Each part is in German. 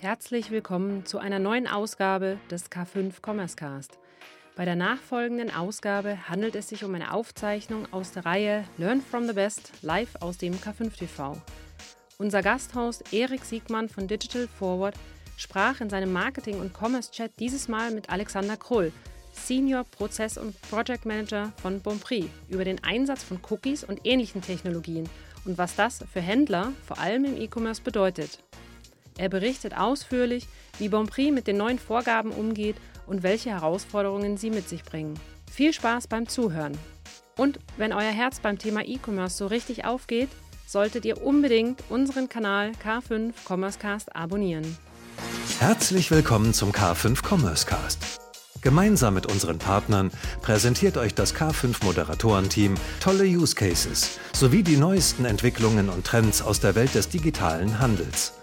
Herzlich willkommen zu einer neuen Ausgabe des K5 Commerce Cast. Bei der nachfolgenden Ausgabe handelt es sich um eine Aufzeichnung aus der Reihe Learn from the Best live aus dem K5 TV. Unser Gasthost Erik Siegmann von Digital Forward sprach in seinem Marketing- und Commerce-Chat dieses Mal mit Alexander Krull, Senior Prozess- und Project Manager von Bonprix, über den Einsatz von Cookies und ähnlichen Technologien und was das für Händler, vor allem im E-Commerce, bedeutet. Er berichtet ausführlich, wie Bonprix mit den neuen Vorgaben umgeht und welche Herausforderungen sie mit sich bringen. Viel Spaß beim Zuhören. Und wenn euer Herz beim Thema E-Commerce so richtig aufgeht, solltet ihr unbedingt unseren Kanal K5 Commerce Cast abonnieren. Herzlich willkommen zum K5 Commerce Cast. Gemeinsam mit unseren Partnern präsentiert euch das K5 Moderatorenteam tolle Use Cases sowie die neuesten Entwicklungen und Trends aus der Welt des digitalen Handels.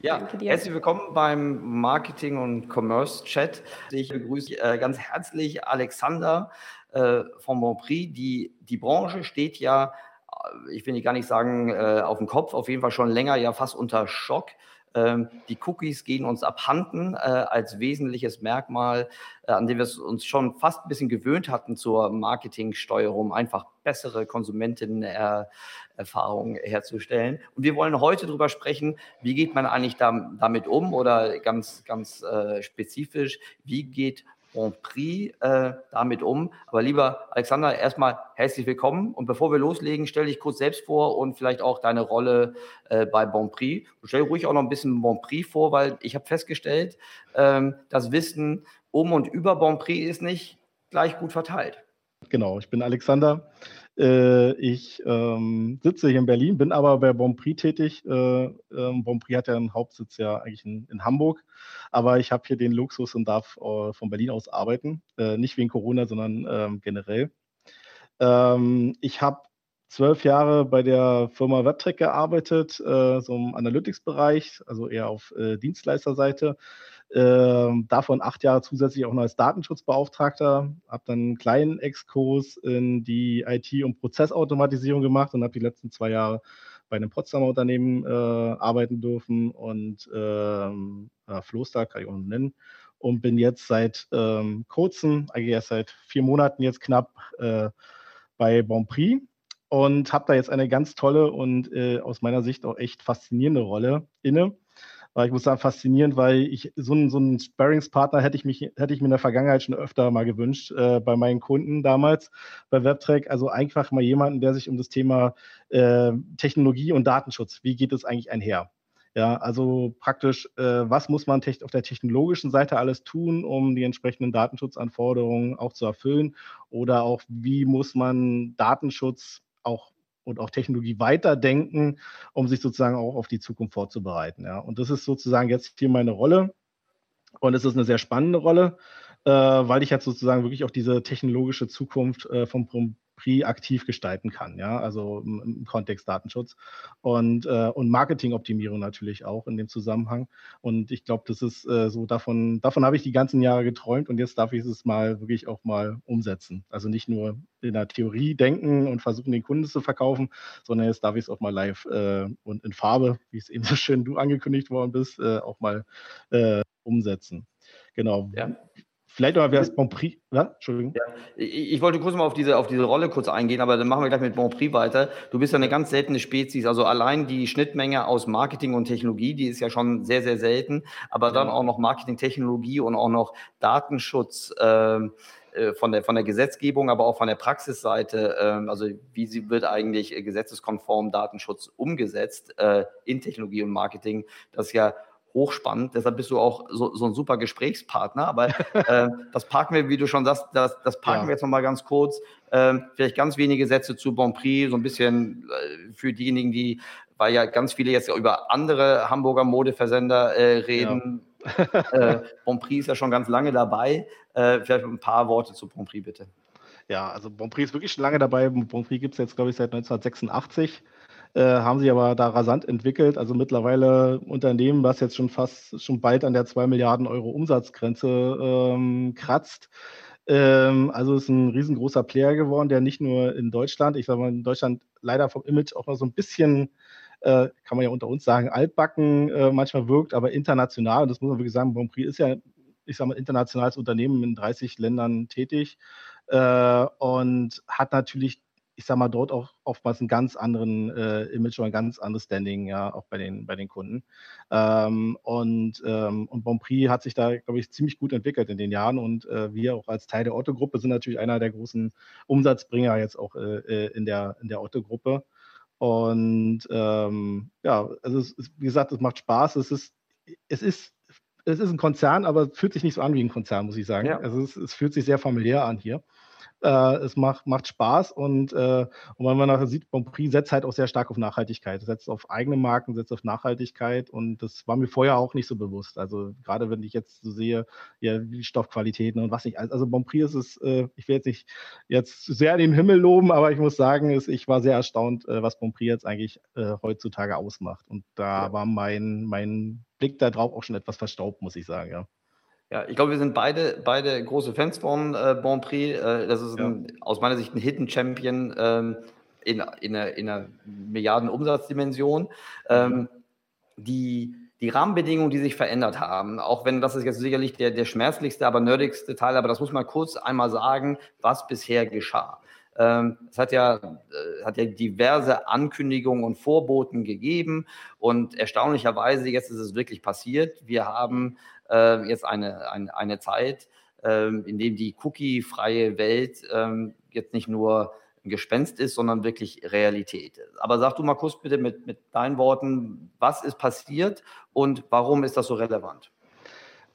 Ja, herzlich willkommen beim Marketing und Commerce Chat. Ich begrüße äh, ganz herzlich Alexander äh, von Bonprix. Die, die Branche steht ja, äh, ich will nicht gar nicht sagen auf dem Kopf, auf jeden Fall schon länger ja fast unter Schock. Ähm, die Cookies gehen uns abhanden als wesentliches Merkmal, an dem wir uns schon fast ein bisschen gewöhnt hatten zur Marketingsteuerung, einfach bessere Konsumentenerfahrungen herzustellen. Und wir wollen heute darüber sprechen, wie geht man eigentlich damit um oder ganz, ganz äh, spezifisch, wie geht Grand Prix äh, damit um. Aber lieber Alexander, erstmal herzlich willkommen. Und bevor wir loslegen, stell dich kurz selbst vor und vielleicht auch deine Rolle äh, bei Bon Prix. Und stell ruhig auch noch ein bisschen Bon Prix vor, weil ich habe festgestellt, ähm, das Wissen um und über Bon Prix ist nicht gleich gut verteilt. Genau, ich bin Alexander. Äh, ich ähm, sitze hier in Berlin, bin aber bei Bonprix tätig. Äh, ähm, Bonprix hat ja einen Hauptsitz ja eigentlich in, in Hamburg, aber ich habe hier den Luxus und darf äh, von Berlin aus arbeiten. Äh, nicht wegen Corona, sondern ähm, generell. Ähm, ich habe zwölf Jahre bei der Firma WebTrack gearbeitet, äh, so im Analytics-Bereich, also eher auf äh, Dienstleisterseite. Ähm, davon acht Jahre zusätzlich auch noch als Datenschutzbeauftragter, habe dann einen kleinen Exkurs in die IT- und Prozessautomatisierung gemacht und habe die letzten zwei Jahre bei einem Potsdamer Unternehmen äh, arbeiten dürfen und ähm, äh, Floster kann ich auch nennen und bin jetzt seit ähm, kurzem, eigentlich erst seit vier Monaten jetzt knapp äh, bei Bonprix und habe da jetzt eine ganz tolle und äh, aus meiner Sicht auch echt faszinierende Rolle inne weil ich muss sagen, faszinierend, weil ich so einen, so einen Sparringspartner hätte ich, mich, hätte ich mir in der Vergangenheit schon öfter mal gewünscht, äh, bei meinen Kunden damals bei WebTrack. Also einfach mal jemanden, der sich um das Thema äh, Technologie und Datenschutz, wie geht es eigentlich einher? Ja, also praktisch, äh, was muss man auf der technologischen Seite alles tun, um die entsprechenden Datenschutzanforderungen auch zu erfüllen? Oder auch, wie muss man Datenschutz auch und auch Technologie weiterdenken, um sich sozusagen auch auf die Zukunft vorzubereiten. Ja. Und das ist sozusagen jetzt hier meine Rolle. Und es ist eine sehr spannende Rolle, äh, weil ich jetzt sozusagen wirklich auch diese technologische Zukunft äh, vom Prix aktiv gestalten kann, ja, also im, Kontext Datenschutz und, äh, und Marketingoptimierung natürlich auch in dem Zusammenhang. Und ich glaube, das ist äh, so, davon, davon habe ich die ganzen Jahre geträumt und jetzt darf ich es mal wirklich auch mal umsetzen. Also nicht nur in der Theorie denken und versuchen, den Kunden zu verkaufen, sondern jetzt darf ich es auch mal live äh, und in Farbe, wie es eben so schön du angekündigt worden bist, äh, auch mal äh, umsetzen. Genau. Ja. Vielleicht aber wäre es Bonprix. Ja? Entschuldigung. Ja. Ich, ich, wollte kurz mal auf diese, auf diese Rolle kurz eingehen, aber dann machen wir gleich mit Bonprix weiter. Du bist ja eine ganz seltene Spezies. Also allein die Schnittmenge aus Marketing und Technologie, die ist ja schon sehr, sehr selten. Aber dann auch noch Marketing, Technologie und auch noch Datenschutz. Ähm, äh, von der, von der Gesetzgebung, aber auch von der Praxisseite, äh, also wie sie wird eigentlich gesetzeskonform Datenschutz umgesetzt äh, in Technologie und Marketing, das ist ja hochspannend. Deshalb bist du auch so, so ein super Gesprächspartner. Aber äh, das parken wir, wie du schon sagst, das, das parken ja. wir jetzt nochmal ganz kurz. Ähm, vielleicht ganz wenige Sätze zu Bonprix, so ein bisschen äh, für diejenigen, die, weil ja ganz viele jetzt über andere Hamburger Modeversender äh, reden. Ja. äh, Bonprix ist ja schon ganz lange dabei. Äh, vielleicht ein paar Worte zu Bonprix, bitte. Ja, also Bonprix ist wirklich schon lange dabei. Bonprix gibt es jetzt, glaube ich, seit 1986. Äh, haben sich aber da rasant entwickelt. Also mittlerweile Unternehmen, was jetzt schon fast schon bald an der 2 Milliarden Euro Umsatzgrenze ähm, kratzt. Ähm, also ist ein riesengroßer Player geworden, der nicht nur in Deutschland, ich sage mal in Deutschland leider vom Image auch mal so ein bisschen äh, kann man ja unter uns sagen, altbacken äh, manchmal wirkt, aber international, und das muss man wirklich sagen, Bonprix ist ja, ich sage mal, internationales Unternehmen in 30 Ländern tätig äh, und hat natürlich ich sag mal, dort auch oftmals einen ganz anderen äh, Image oder ein ganz anderes Standing, ja, auch bei den, bei den Kunden. Ähm, und, ähm, und Bonprix hat sich da, glaube ich, ziemlich gut entwickelt in den Jahren und äh, wir auch als Teil der Otto-Gruppe sind natürlich einer der großen Umsatzbringer jetzt auch äh, äh in der, in der Otto-Gruppe. Und ähm, ja, also es, wie gesagt, es macht Spaß. Es ist, es ist, es ist ein Konzern, aber es fühlt sich nicht so an wie ein Konzern, muss ich sagen. Ja. Also es, es fühlt sich sehr familiär an hier. Äh, es macht, macht Spaß und, äh, und wenn man nachher sieht, Bonprix setzt halt auch sehr stark auf Nachhaltigkeit, setzt auf eigene Marken, setzt auf Nachhaltigkeit und das war mir vorher auch nicht so bewusst. Also gerade wenn ich jetzt so sehe, ja, die Stoffqualitäten und was nicht. Also Bonprix ist es, äh, ich will jetzt nicht jetzt sehr den Himmel loben, aber ich muss sagen, ist, ich war sehr erstaunt, äh, was Bonprix jetzt eigentlich äh, heutzutage ausmacht. Und da ja. war mein, mein Blick darauf auch schon etwas verstaubt, muss ich sagen, ja. Ja, ich glaube, wir sind beide, beide große Fans von äh, Bon Prix. Äh, das ist ein, ja. aus meiner Sicht ein Hidden Champion ähm, in, in, einer, in einer Milliardenumsatzdimension. Ähm, die, die Rahmenbedingungen, die sich verändert haben, auch wenn das ist jetzt sicherlich der, der schmerzlichste, aber nerdigste Teil, aber das muss man kurz einmal sagen, was bisher geschah. Ähm, es hat ja, äh, hat ja diverse Ankündigungen und Vorboten gegeben und erstaunlicherweise jetzt ist es wirklich passiert. Wir haben äh, jetzt eine, eine, eine Zeit, äh, in dem die cookie-freie Welt jetzt nicht nur ein Gespenst ist, sondern wirklich Realität. Aber sag du mal kurz bitte mit, mit deinen Worten, was ist passiert und warum ist das so relevant?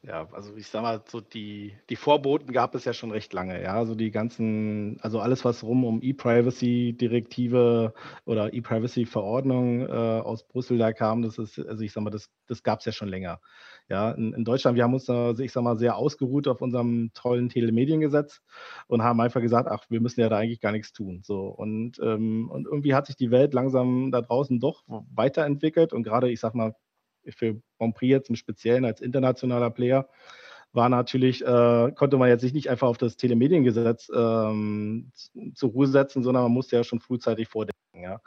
Ja, also ich sag mal, so die, die Vorboten gab es ja schon recht lange, ja. Also die ganzen, also alles, was rum um E-Privacy-Direktive oder E-Privacy-Verordnung äh, aus Brüssel da kam, das ist, also ich sag mal, das, das gab es ja schon länger. Ja, in, in, Deutschland, wir haben uns da, ich sag mal, sehr ausgeruht auf unserem tollen Telemediengesetz und haben einfach gesagt, ach, wir müssen ja da eigentlich gar nichts tun. So und, ähm, und irgendwie hat sich die Welt langsam da draußen doch weiterentwickelt und gerade, ich sag mal, für Bonprix jetzt im Speziellen als internationaler Player, war natürlich, äh, konnte man jetzt sich nicht einfach auf das Telemediengesetz ähm, zur Ruhe setzen, sondern man musste ja schon frühzeitig vordenken. Ja.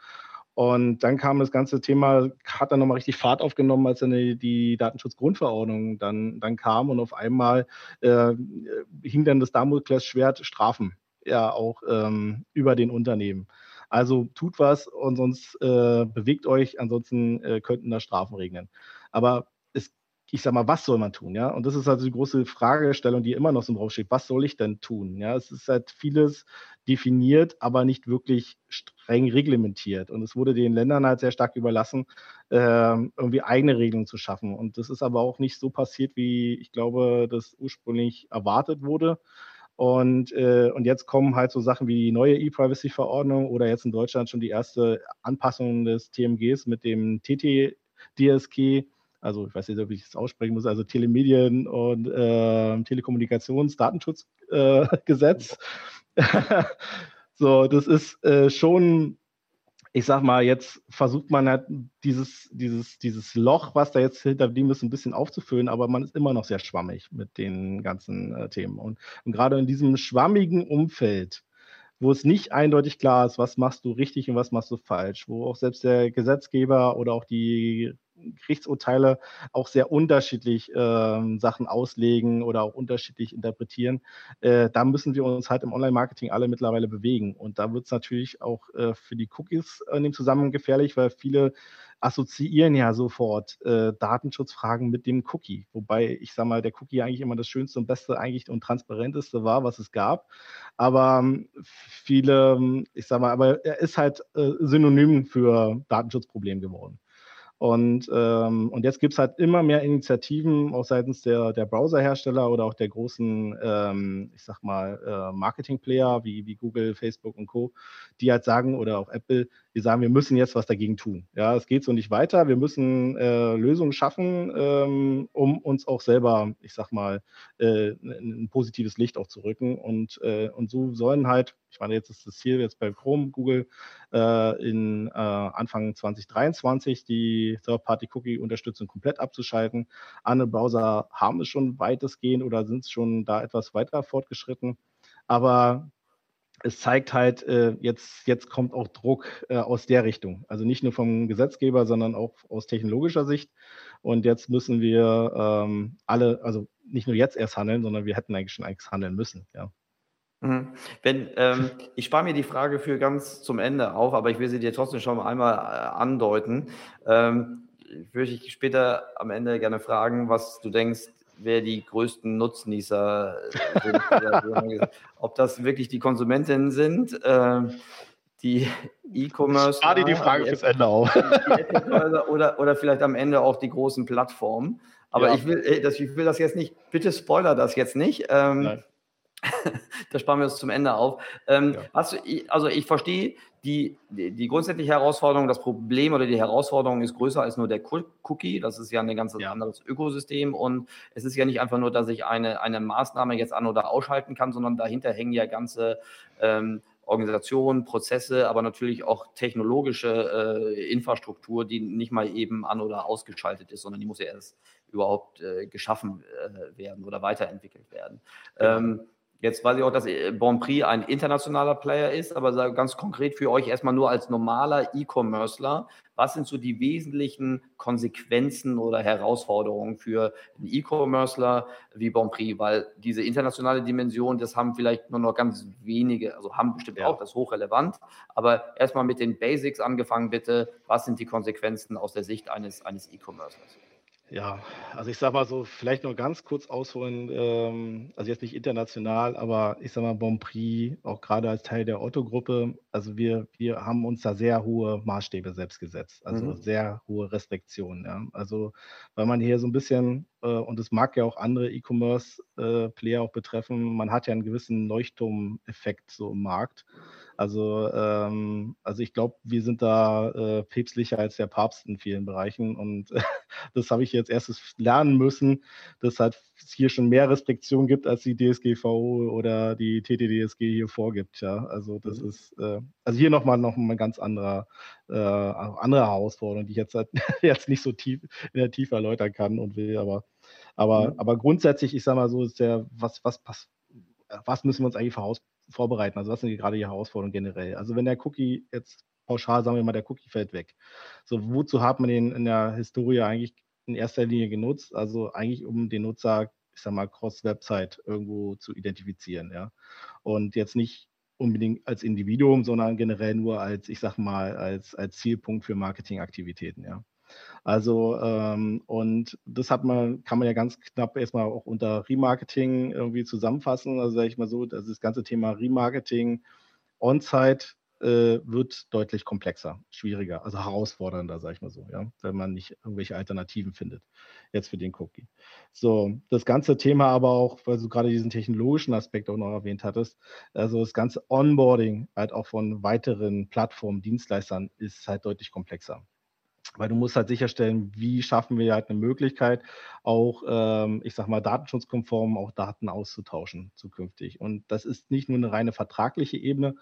Und dann kam das ganze Thema, hat dann nochmal richtig Fahrt aufgenommen, als dann die, die Datenschutzgrundverordnung dann, dann kam und auf einmal äh, hing dann das Damoklesschwert Strafen ja auch ähm, über den Unternehmen. Also tut was und sonst äh, bewegt euch, ansonsten äh, könnten da Strafen regnen. Aber es, ich sag mal, was soll man tun? Ja, und das ist also die große Fragestellung, die immer noch so drauf steht. Was soll ich denn tun? Ja, es ist halt vieles definiert, aber nicht wirklich streng reglementiert. Und es wurde den Ländern halt sehr stark überlassen, äh, irgendwie eigene Regeln zu schaffen. Und das ist aber auch nicht so passiert, wie ich glaube, das ursprünglich erwartet wurde. Und, äh, und jetzt kommen halt so Sachen wie die neue E-Privacy-Verordnung oder jetzt in Deutschland schon die erste Anpassung des TMGs mit dem TT-DSG. Also ich weiß nicht, ob ich das aussprechen muss, also Telemedien- und äh, Telekommunikationsdatenschutzgesetz. Äh, so, das ist äh, schon ich sag mal, jetzt versucht man halt dieses, dieses, dieses Loch, was da jetzt hinter dem ist, ein bisschen aufzufüllen, aber man ist immer noch sehr schwammig mit den ganzen äh, Themen. Und, und gerade in diesem schwammigen Umfeld, wo es nicht eindeutig klar ist, was machst du richtig und was machst du falsch, wo auch selbst der Gesetzgeber oder auch die Gerichtsurteile auch sehr unterschiedlich äh, Sachen auslegen oder auch unterschiedlich interpretieren. Äh, da müssen wir uns halt im Online-Marketing alle mittlerweile bewegen. Und da wird es natürlich auch äh, für die Cookies in dem Zusammenhang gefährlich, weil viele assoziieren ja sofort äh, Datenschutzfragen mit dem Cookie. Wobei ich sage mal, der Cookie eigentlich immer das Schönste und Beste eigentlich und Transparenteste war, was es gab. Aber ähm, viele, ich sage mal, aber er ist halt äh, synonym für Datenschutzproblem geworden. Und, ähm, und jetzt gibt es halt immer mehr Initiativen, auch seitens der, der Browserhersteller oder auch der großen, ähm, ich sag mal, äh, Marketing-Player wie, wie Google, Facebook und Co., die halt sagen, oder auch Apple, die sagen, wir müssen jetzt was dagegen tun. Ja, es geht so nicht weiter. Wir müssen äh, Lösungen schaffen, ähm, um uns auch selber, ich sag mal, äh, ein positives Licht auch zu rücken. Und, äh, und so sollen halt ich meine, jetzt ist das Ziel jetzt bei Chrome, Google äh, in äh, Anfang 2023 die Third-Party-Cookie-Unterstützung komplett abzuschalten. Andere Browser haben es schon weitestgehend oder sind schon da etwas weiter fortgeschritten. Aber es zeigt halt, äh, jetzt, jetzt kommt auch Druck äh, aus der Richtung. Also nicht nur vom Gesetzgeber, sondern auch aus technologischer Sicht. Und jetzt müssen wir ähm, alle, also nicht nur jetzt erst handeln, sondern wir hätten eigentlich schon eigentlich handeln müssen, ja. Mhm. Wenn, ähm, ich spare mir die Frage für ganz zum Ende auf, aber ich will sie dir trotzdem schon einmal äh, andeuten. Ähm, würde ich später am Ende gerne fragen, was du denkst, wer die größten Nutznießer sind. Ob das wirklich die Konsumentinnen sind, äh, die E-Commerce. Spar dir die Frage die fürs Ende auf. oder, oder vielleicht am Ende auch die großen Plattformen. Aber ja. ich, will, das, ich will das jetzt nicht, bitte spoiler das jetzt nicht. Ähm, Nein. da sparen wir uns zum Ende auf. Ähm, ja. was, also ich verstehe die, die, die, grundsätzliche Herausforderung, das Problem oder die Herausforderung ist größer als nur der Cookie. Das ist ja ein ganz ja. anderes Ökosystem und es ist ja nicht einfach nur, dass ich eine, eine Maßnahme jetzt an- oder ausschalten kann, sondern dahinter hängen ja ganze ähm, Organisationen, Prozesse, aber natürlich auch technologische äh, Infrastruktur, die nicht mal eben an- oder ausgeschaltet ist, sondern die muss ja erst überhaupt äh, geschaffen äh, werden oder weiterentwickelt werden. Genau. Ähm, Jetzt weiß ich auch, dass äh, Bon Prix ein internationaler Player ist, aber ganz konkret für euch erstmal nur als normaler E-Commercer. Was sind so die wesentlichen Konsequenzen oder Herausforderungen für einen E-Commercer wie Bon Prix? Weil diese internationale Dimension, das haben vielleicht nur noch ganz wenige, also haben bestimmt ja. auch, das ist hochrelevant. Aber erstmal mit den Basics angefangen, bitte. Was sind die Konsequenzen aus der Sicht eines, eines E-Commercers? Ja, also ich sag mal so, vielleicht nur ganz kurz ausholen, ähm, also jetzt nicht international, aber ich sag mal Bonprix, auch gerade als Teil der Otto-Gruppe, also wir, wir haben uns da sehr hohe Maßstäbe selbst gesetzt, also mhm. sehr hohe Restriktionen. Ja. Also weil man hier so ein bisschen, und es mag ja auch andere E-Commerce-Player äh, auch betreffen, man hat ja einen gewissen Leuchtturm-Effekt so im Markt. Also, ähm, also ich glaube, wir sind da äh, päpstlicher als der Papst in vielen Bereichen. Und das habe ich jetzt erstes lernen müssen, dass halt es hier schon mehr Restriktionen gibt, als die DSGVO oder die TTDSG hier vorgibt. Ja, also das mhm. ist äh, also hier nochmal noch mal ein ganz anderer äh, andere Herausforderung, die ich jetzt halt jetzt nicht so tief in der Tiefe erläutern kann und will, aber aber, mhm. aber grundsätzlich, ich sage mal so, ist der, was, was, was, was müssen wir uns eigentlich voraus, vorbereiten? Also was sind gerade die Herausforderungen generell? Also wenn der Cookie jetzt pauschal, sagen wir mal, der Cookie fällt weg. So, wozu hat man den in der Historie eigentlich in erster Linie genutzt? Also eigentlich, um den Nutzer, ich sag mal, cross-Website irgendwo zu identifizieren, ja. Und jetzt nicht unbedingt als Individuum, sondern generell nur als, ich sag mal, als, als Zielpunkt für Marketingaktivitäten, ja. Also, ähm, und das hat man, kann man ja ganz knapp erstmal auch unter Remarketing irgendwie zusammenfassen. Also sage ich mal so, das, das ganze Thema Remarketing on-site äh, wird deutlich komplexer, schwieriger, also herausfordernder, sage ich mal so, ja, wenn man nicht irgendwelche Alternativen findet, jetzt für den Cookie. So, das ganze Thema aber auch, weil du gerade diesen technologischen Aspekt auch noch erwähnt hattest, also das ganze Onboarding halt auch von weiteren Plattformen, Dienstleistern ist halt deutlich komplexer. Weil du musst halt sicherstellen, wie schaffen wir halt eine Möglichkeit, auch, ähm, ich sag mal, datenschutzkonform auch Daten auszutauschen zukünftig. Und das ist nicht nur eine reine vertragliche Ebene,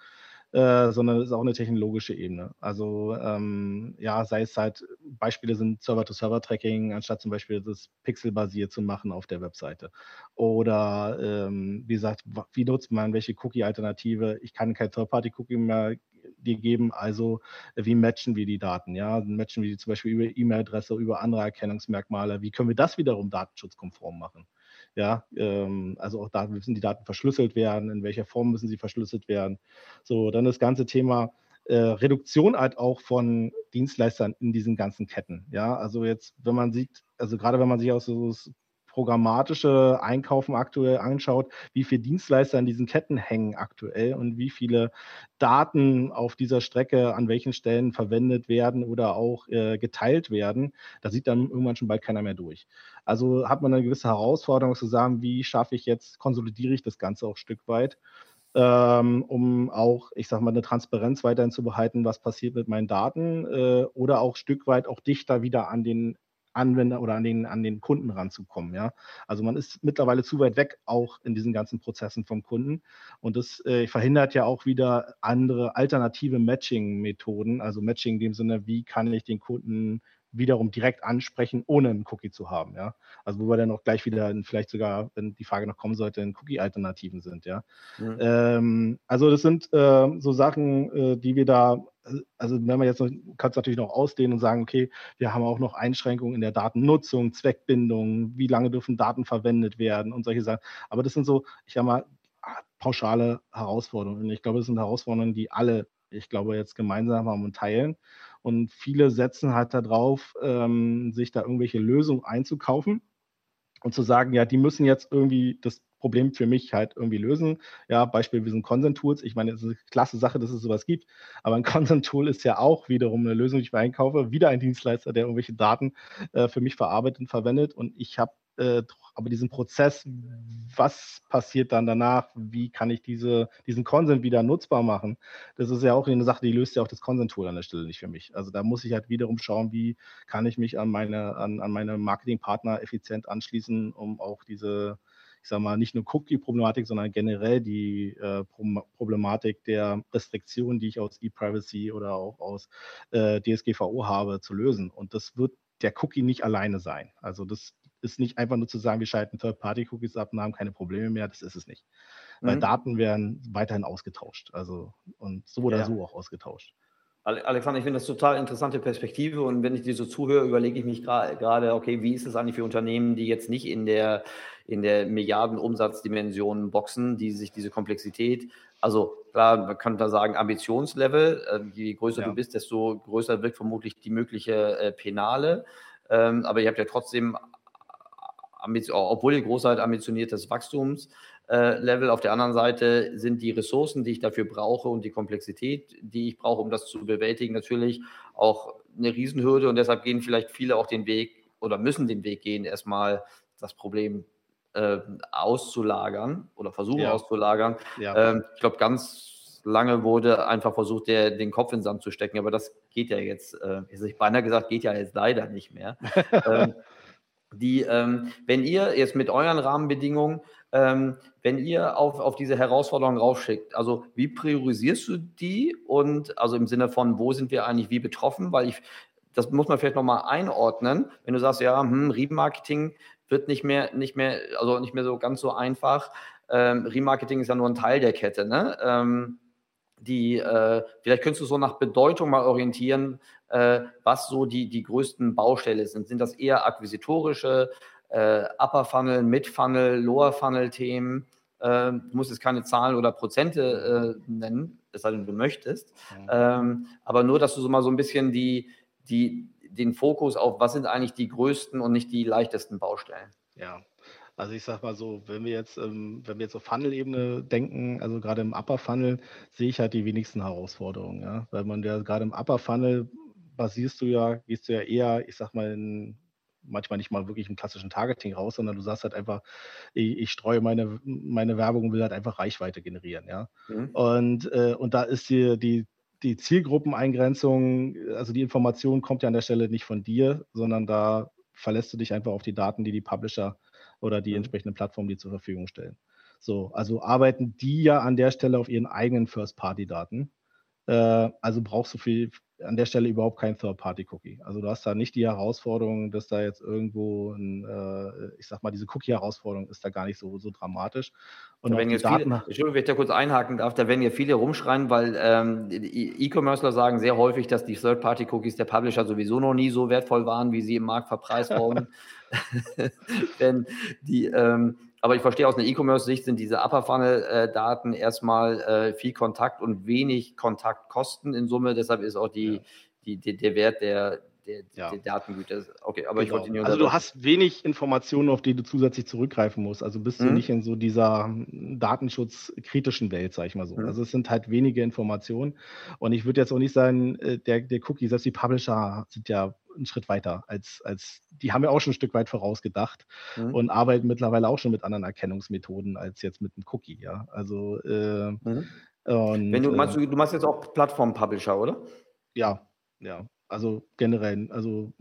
äh, sondern es ist auch eine technologische Ebene. Also ähm, ja, sei es halt, Beispiele sind Server-to-Server-Tracking, anstatt zum Beispiel das pixelbasiert zu machen auf der Webseite. Oder ähm, wie gesagt, wie nutzt man welche Cookie-Alternative? Ich kann kein Third-Party-Cookie mehr dir geben, also wie matchen wir die Daten? Ja, matchen wir die zum Beispiel über E-Mail-Adresse, über andere Erkennungsmerkmale. Wie können wir das wiederum datenschutzkonform machen? Ja, ähm, also auch da müssen die Daten verschlüsselt werden, in welcher Form müssen sie verschlüsselt werden. So, dann das ganze Thema äh, Reduktion halt auch von Dienstleistern in diesen ganzen Ketten. Ja, also jetzt, wenn man sieht, also gerade wenn man sich aus so programmatische Einkaufen aktuell anschaut, wie viele Dienstleister in diesen Ketten hängen aktuell und wie viele Daten auf dieser Strecke an welchen Stellen verwendet werden oder auch äh, geteilt werden, da sieht dann irgendwann schon bald keiner mehr durch. Also hat man eine gewisse Herausforderung zu sagen, wie schaffe ich jetzt, konsolidiere ich das Ganze auch ein Stück weit ähm, um auch, ich sage mal, eine Transparenz weiterhin zu behalten, was passiert mit meinen Daten äh, oder auch ein Stück weit auch dichter wieder an den Anwender oder an den, an den Kunden ranzukommen. Ja? Also man ist mittlerweile zu weit weg, auch in diesen ganzen Prozessen vom Kunden. Und das äh, verhindert ja auch wieder andere alternative Matching-Methoden. Also Matching in dem Sinne, wie kann ich den Kunden wiederum direkt ansprechen, ohne einen Cookie zu haben, ja. Also wo wir dann auch gleich wieder vielleicht sogar, wenn die Frage noch kommen sollte, in Cookie-Alternativen sind, ja. Mhm. Ähm, also das sind äh, so Sachen, äh, die wir da, also wenn man jetzt noch, kann es natürlich noch ausdehnen und sagen, okay, wir haben auch noch Einschränkungen in der Datennutzung, Zweckbindung, wie lange dürfen Daten verwendet werden und solche Sachen. Aber das sind so, ich sag mal, pauschale Herausforderungen. Ich glaube, das sind Herausforderungen, die alle, ich glaube, jetzt gemeinsam haben und teilen. Und viele setzen halt darauf, ähm, sich da irgendwelche Lösungen einzukaufen und zu sagen, ja, die müssen jetzt irgendwie das Problem für mich halt irgendwie lösen. Ja, Beispiel, wir sind Consent-Tools. Ich meine, es ist eine klasse Sache, dass es sowas gibt, aber ein Consent-Tool ist ja auch wiederum eine Lösung, die ich mir einkaufe. Wieder ein Dienstleister, der irgendwelche Daten äh, für mich verarbeitet und verwendet. Und ich habe äh, aber diesen Prozess, was passiert dann danach, wie kann ich diese, diesen Consent wieder nutzbar machen, das ist ja auch eine Sache, die löst ja auch das Consent-Tool an der Stelle nicht für mich. Also da muss ich halt wiederum schauen, wie kann ich mich an meine, an, an meine Marketingpartner effizient anschließen, um auch diese, ich sage mal, nicht nur Cookie-Problematik, sondern generell die äh, Problematik der Restriktionen, die ich aus E-Privacy oder auch aus äh, DSGVO habe, zu lösen. Und das wird der Cookie nicht alleine sein. Also das ist nicht einfach nur zu sagen, wir schalten Third-Party-Cookies ab und haben keine Probleme mehr. Das ist es nicht. Mhm. Weil Daten werden weiterhin ausgetauscht. Also und so oder ja. so auch ausgetauscht. Alexander, ich finde das total interessante Perspektive und wenn ich dir so zuhöre, überlege ich mich gerade, okay, wie ist es eigentlich für Unternehmen, die jetzt nicht in der, in der Milliardenumsatzdimension boxen, die sich diese Komplexität, also klar, man kann da sagen Ambitionslevel, äh, je größer ja. du bist, desto größer wird vermutlich die mögliche äh, Penale, ähm, aber ihr habt ja trotzdem obwohl ihr groß seid, ambitioniertes Wachstumslevel. Auf der anderen Seite sind die Ressourcen, die ich dafür brauche und die Komplexität, die ich brauche, um das zu bewältigen, natürlich auch eine Riesenhürde und deshalb gehen vielleicht viele auch den Weg oder müssen den Weg gehen, erstmal das Problem äh, auszulagern oder versuchen ja. auszulagern. Ja. Ähm, ich glaube, ganz lange wurde einfach versucht, der, den Kopf in den Sand zu stecken, aber das geht ja jetzt, äh, ich beinahe gesagt, geht ja jetzt leider nicht mehr. ähm, die, ähm, wenn ihr jetzt mit euren Rahmenbedingungen, ähm, wenn ihr auf, auf diese Herausforderungen raufschickt, also wie priorisierst du die und also im Sinne von, wo sind wir eigentlich wie betroffen? Weil ich, das muss man vielleicht nochmal einordnen, wenn du sagst, ja, hm, Remarketing wird nicht mehr, nicht mehr, also nicht mehr so ganz so einfach. Ähm, Remarketing ist ja nur ein Teil der Kette, ne? Ähm, die, äh, vielleicht könntest du so nach Bedeutung mal orientieren, äh, was so die, die größten Baustelle sind. Sind das eher akquisitorische, äh, Upper Funnel, Mid Funnel, Lower Funnel Themen? Äh, du musst jetzt keine Zahlen oder Prozente äh, nennen, es sei denn, du möchtest. Mhm. Ähm, aber nur, dass du so mal so ein bisschen die, die, den Fokus auf, was sind eigentlich die größten und nicht die leichtesten Baustellen. Ja, also ich sag mal so, wenn wir jetzt, ähm, wenn wir jetzt auf Funnel-Ebene denken, also gerade im Upper Funnel, sehe ich halt die wenigsten Herausforderungen, ja. Weil man ja gerade im Upper Funnel basierst du ja, gehst du ja eher, ich sag mal, in, manchmal nicht mal wirklich im klassischen Targeting raus, sondern du sagst halt einfach, ich, ich streue meine, meine Werbung und will halt einfach Reichweite generieren, ja. Mhm. Und, äh, und da ist die, die, die Zielgruppeneingrenzung, also die Information kommt ja an der Stelle nicht von dir, sondern da verlässt du dich einfach auf die Daten, die die Publisher oder die mhm. entsprechenden Plattformen, die zur Verfügung stellen. So, also arbeiten die ja an der Stelle auf ihren eigenen First-Party-Daten. Äh, also brauchst du viel, an der Stelle überhaupt kein Third-Party-Cookie. Also du hast da nicht die Herausforderung, dass da jetzt irgendwo, ein, äh, ich sag mal, diese Cookie-Herausforderung ist da gar nicht so, so dramatisch. Und da wenn jetzt Daten viele, Entschuldigung, wenn ich da kurz einhaken darf, da werden ja viele rumschreien, weil ähm, E-Commercer sagen sehr häufig, dass die Third-Party-Cookies der Publisher sowieso noch nie so wertvoll waren, wie sie im Markt verpreist wurden. Denn die, ähm, aber ich verstehe aus einer E-Commerce-Sicht sind diese Upper-Funnel-Daten erstmal äh, viel Kontakt und wenig Kontaktkosten in Summe. Deshalb ist auch die, ja. die, die, der Wert der, der, ja. der Datengüter. Okay, aber genau. ich wollte Also du hast wenig Informationen, auf die du zusätzlich zurückgreifen musst. Also bist mhm. du nicht in so dieser datenschutzkritischen Welt, sag ich mal so. Mhm. Also es sind halt wenige Informationen. Und ich würde jetzt auch nicht sagen, äh, der, der Cookie, selbst die Publisher sind ja einen Schritt weiter als, als die haben ja auch schon ein Stück weit vorausgedacht mhm. und arbeiten mittlerweile auch schon mit anderen Erkennungsmethoden als jetzt mit einem Cookie, ja. Also äh, mhm. und, Wenn du meinst, äh, du machst jetzt auch Plattform-Publisher, oder? Ja, ja. Also generell, also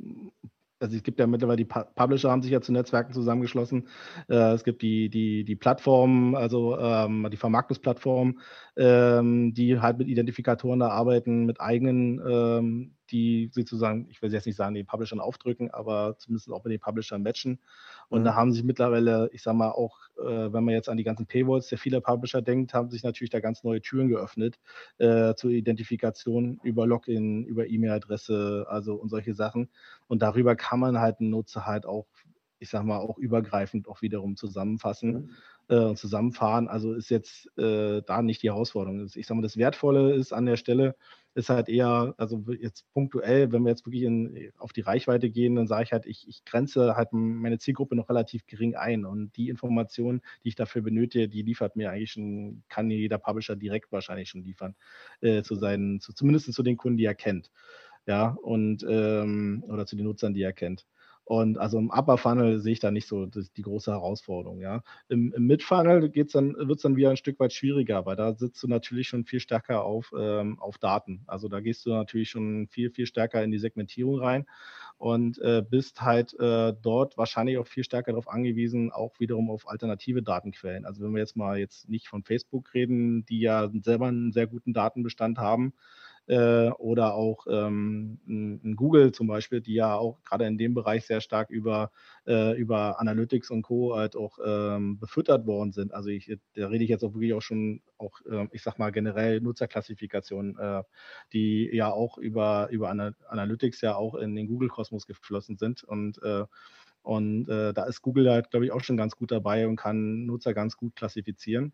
also es gibt ja mittlerweile die Publisher haben sich ja zu Netzwerken zusammengeschlossen. Äh, es gibt die, die, die Plattformen, also ähm, die Vermarktungsplattformen, ähm, die halt mit Identifikatoren da arbeiten, mit eigenen ähm, die sozusagen, ich will jetzt nicht sagen, den Publishern aufdrücken, aber zumindest auch mit den Publishern matchen. Und mhm. da haben sich mittlerweile, ich sag mal, auch, äh, wenn man jetzt an die ganzen Paywalls der vieler Publisher denkt, haben sich natürlich da ganz neue Türen geöffnet äh, zur Identifikation über Login, über E-Mail-Adresse, also und solche Sachen. Und darüber kann man halt einen Nutzer halt auch ich sag mal, auch übergreifend auch wiederum zusammenfassen. Mhm äh, zusammenfahren. Also ist jetzt äh, da nicht die Herausforderung. Ich sage mal, das Wertvolle ist an der Stelle, ist halt eher, also jetzt punktuell, wenn wir jetzt wirklich in, auf die Reichweite gehen, dann sage ich halt, ich, ich grenze halt meine Zielgruppe noch relativ gering ein und die Informationen, die ich dafür benötige, die liefert mir eigentlich schon, kann jeder Publisher direkt wahrscheinlich schon liefern, äh, zu seinen, zu, zumindest zu den Kunden, die er kennt. Ja, und ähm, oder zu den Nutzern, die er kennt. Und also im Upper Funnel sehe ich da nicht so die große Herausforderung. Ja. Im, im Mid Funnel dann, wird es dann wieder ein Stück weit schwieriger, weil da sitzt du natürlich schon viel stärker auf, ähm, auf Daten. Also da gehst du natürlich schon viel, viel stärker in die Segmentierung rein und äh, bist halt äh, dort wahrscheinlich auch viel stärker darauf angewiesen, auch wiederum auf alternative Datenquellen. Also wenn wir jetzt mal jetzt nicht von Facebook reden, die ja selber einen sehr guten Datenbestand haben, äh, oder auch ähm, Google zum Beispiel, die ja auch gerade in dem Bereich sehr stark über, äh, über Analytics und Co. halt auch ähm, befüttert worden sind. Also ich, da rede ich jetzt auch wirklich auch schon auch, äh, ich sag mal generell Nutzerklassifikationen, äh, die ja auch über, über Analytics ja auch in den Google-Kosmos geflossen sind und äh, und äh, da ist Google halt, glaube ich, auch schon ganz gut dabei und kann Nutzer ganz gut klassifizieren.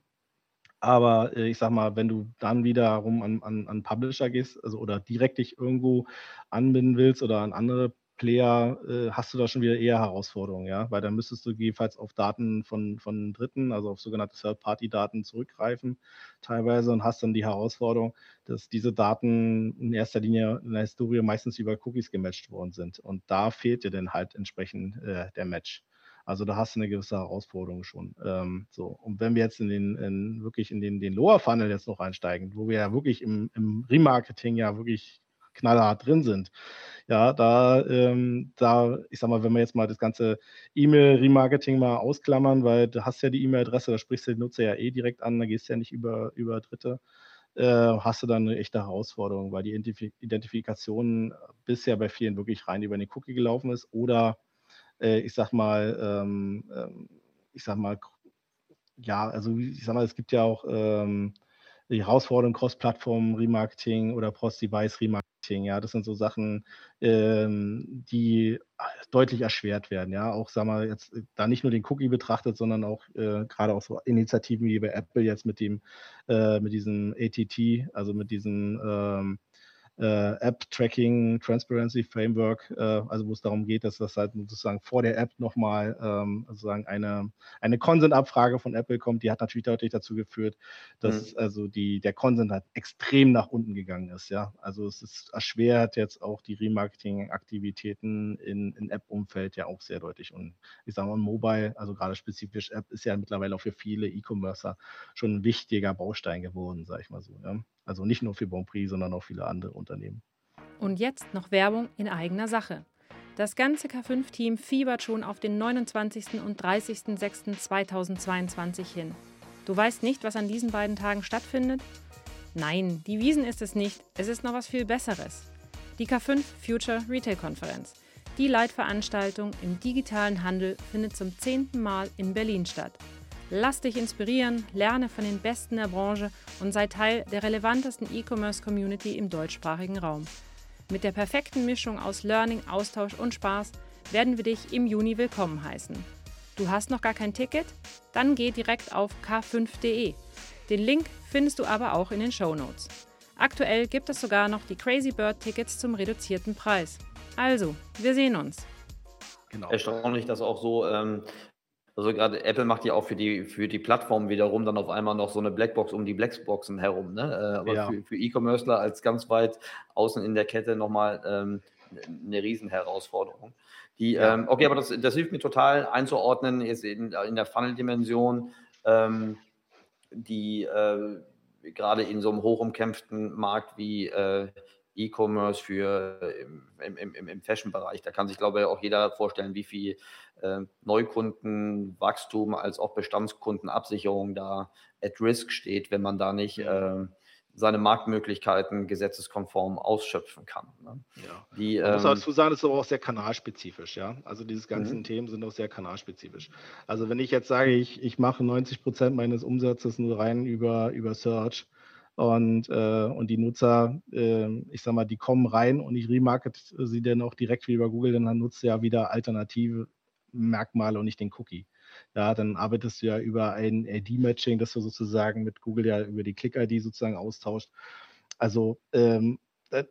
Aber äh, ich sag mal, wenn du dann wiederum an, an, an Publisher gehst, also oder direkt dich irgendwo anbinden willst oder an andere Player, äh, hast du da schon wieder eher Herausforderungen, ja, weil dann müsstest du jedenfalls auf Daten von, von Dritten, also auf sogenannte Third-Party-Daten zurückgreifen, teilweise, und hast dann die Herausforderung, dass diese Daten in erster Linie in der Historie meistens über Cookies gematcht worden sind. Und da fehlt dir dann halt entsprechend äh, der Match. Also da hast du eine gewisse Herausforderung schon. Ähm, so. Und wenn wir jetzt in den, in, wirklich in den, den Lower Funnel jetzt noch einsteigen, wo wir ja wirklich im, im Remarketing ja wirklich knallhart drin sind. Ja, da, ähm, da, ich sag mal, wenn wir jetzt mal das ganze E-Mail-Remarketing mal ausklammern, weil du hast ja die E-Mail-Adresse, da sprichst du den Nutzer ja eh direkt an, da gehst du ja nicht über, über Dritte, äh, hast du dann eine echte Herausforderung, weil die Identifikation bisher bei vielen wirklich rein über den Cookie gelaufen ist oder äh, ich sag mal, ähm, ähm, ich sag mal, ja, also ich sag mal, es gibt ja auch ähm, die Herausforderung Cross-Plattform Remarketing oder Cross-Device Remarketing. Ja, das sind so Sachen, ähm, die deutlich erschwert werden. Ja, auch sagen wir jetzt da nicht nur den Cookie betrachtet, sondern auch äh, gerade auch so Initiativen wie bei Apple jetzt mit dem äh, mit diesem ATT, also mit diesem ähm, äh, App-Tracking Transparency Framework, äh, also wo es darum geht, dass das halt sozusagen vor der App nochmal ähm, sozusagen eine, eine Consent-Abfrage von Apple kommt, die hat natürlich deutlich dazu geführt, dass mhm. also die, der Consent halt extrem nach unten gegangen ist. Ja, also es ist erschwert jetzt auch die Remarketing-Aktivitäten in, in App-Umfeld ja auch sehr deutlich. Und ich sage mal, Mobile, also gerade spezifisch App, ist ja mittlerweile auch für viele E-Commercer schon ein wichtiger Baustein geworden, sage ich mal so. Ja? Also nicht nur für Bonprix, sondern auch viele andere Unternehmen. Und jetzt noch Werbung in eigener Sache. Das ganze K5-Team fiebert schon auf den 29. und 30.06.2022 hin. Du weißt nicht, was an diesen beiden Tagen stattfindet? Nein, die Wiesen ist es nicht. Es ist noch was viel Besseres. Die K5 Future Retail Konferenz. Die Leitveranstaltung im digitalen Handel findet zum zehnten Mal in Berlin statt. Lass dich inspirieren, lerne von den Besten der Branche und sei Teil der relevantesten E-Commerce-Community im deutschsprachigen Raum. Mit der perfekten Mischung aus Learning, Austausch und Spaß werden wir dich im Juni willkommen heißen. Du hast noch gar kein Ticket? Dann geh direkt auf k5.de. Den Link findest du aber auch in den Show Notes. Aktuell gibt es sogar noch die Crazy Bird Tickets zum reduzierten Preis. Also, wir sehen uns. Genau. Erstaunlich, dass auch so ähm, also gerade Apple macht ja auch für die, für die Plattform wiederum dann auf einmal noch so eine Blackbox um die Blackboxen herum. Ne? Äh, aber ja. für, für E-Commercer als ganz weit außen in der Kette nochmal ähm, eine Riesenherausforderung. Die, ja. ähm, okay, aber das, das hilft mir total einzuordnen, ist in, in der Funnel-Dimension, ähm, die äh, gerade in so einem hochumkämpften Markt wie äh, E-Commerce für im, im, im, im Fashion-Bereich. Da kann sich, glaube ich, auch jeder vorstellen, wie viel äh, Neukundenwachstum als auch Bestandskundenabsicherung da at risk steht, wenn man da nicht äh, seine Marktmöglichkeiten gesetzeskonform ausschöpfen kann. Ne? Ja. Die, ähm, muss dazu sagen, es ist aber auch sehr kanalspezifisch, ja. Also diese ganzen mhm. Themen sind auch sehr kanalspezifisch. Also wenn ich jetzt sage, ich, ich mache 90 Prozent meines Umsatzes nur rein über, über Search, und, äh, und die Nutzer, äh, ich sag mal, die kommen rein und ich remarket sie dann auch direkt wie über Google, dann nutzt du ja wieder alternative Merkmale und nicht den Cookie. Ja, dann arbeitest du ja über ein ID-Matching, das du sozusagen mit Google ja über die Click-ID sozusagen austauscht. Also ähm,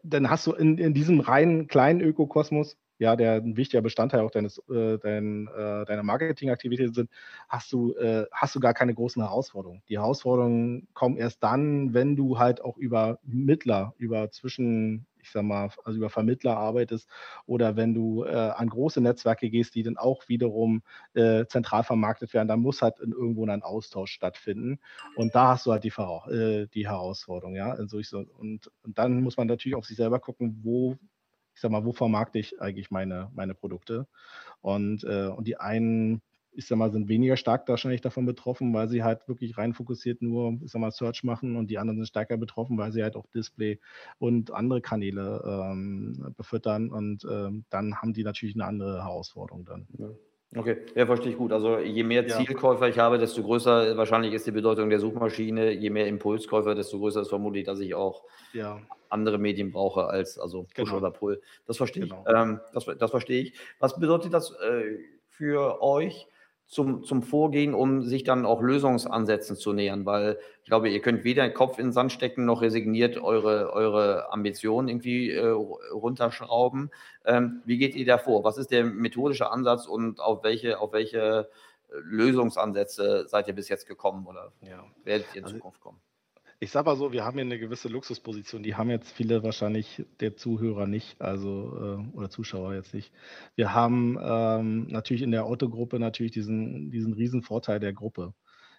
dann hast du in, in diesem reinen kleinen Ökokosmos ja, der ein wichtiger Bestandteil auch deines, äh, dein, äh, deiner Marketingaktivitäten sind, hast du, äh, hast du gar keine großen Herausforderungen. Die Herausforderungen kommen erst dann, wenn du halt auch über Mittler, über zwischen, ich sag mal, also über Vermittler arbeitest oder wenn du äh, an große Netzwerke gehst, die dann auch wiederum äh, zentral vermarktet werden, dann muss halt in, irgendwo ein Austausch stattfinden. Und da hast du halt die, äh, die Herausforderung, ja. Also ich so, und, und dann muss man natürlich auf sich selber gucken, wo ich sag mal, wo vermarkte ich eigentlich meine, meine Produkte? Und, äh, und die einen, ich sag mal, sind weniger stark wahrscheinlich davon betroffen, weil sie halt wirklich rein fokussiert nur, ich sag mal, Search machen und die anderen sind stärker betroffen, weil sie halt auch Display und andere Kanäle ähm, befüttern und ähm, dann haben die natürlich eine andere Herausforderung dann. Ja. Okay, ja, verstehe ich gut. Also je mehr ja. Zielkäufer ich habe, desto größer wahrscheinlich ist die Bedeutung der Suchmaschine. Je mehr Impulskäufer, desto größer ist vermutlich, dass ich auch ja. andere Medien brauche als also Push genau. oder Pull. Das verstehe genau. ich. Ähm, das, das verstehe ich. Was bedeutet das äh, für euch? Zum, zum Vorgehen, um sich dann auch Lösungsansätzen zu nähern, weil ich glaube, ihr könnt weder den Kopf in den Sand stecken, noch resigniert eure, eure Ambitionen irgendwie äh, runterschrauben. Ähm, wie geht ihr da vor? Was ist der methodische Ansatz und auf welche, auf welche Lösungsansätze seid ihr bis jetzt gekommen oder ja. werdet ihr in also, Zukunft kommen? Ich sage mal so, wir haben hier eine gewisse Luxusposition, die haben jetzt viele wahrscheinlich der Zuhörer nicht, also äh, oder Zuschauer jetzt nicht. Wir haben ähm, natürlich in der Autogruppe natürlich diesen, diesen riesen Vorteil der Gruppe.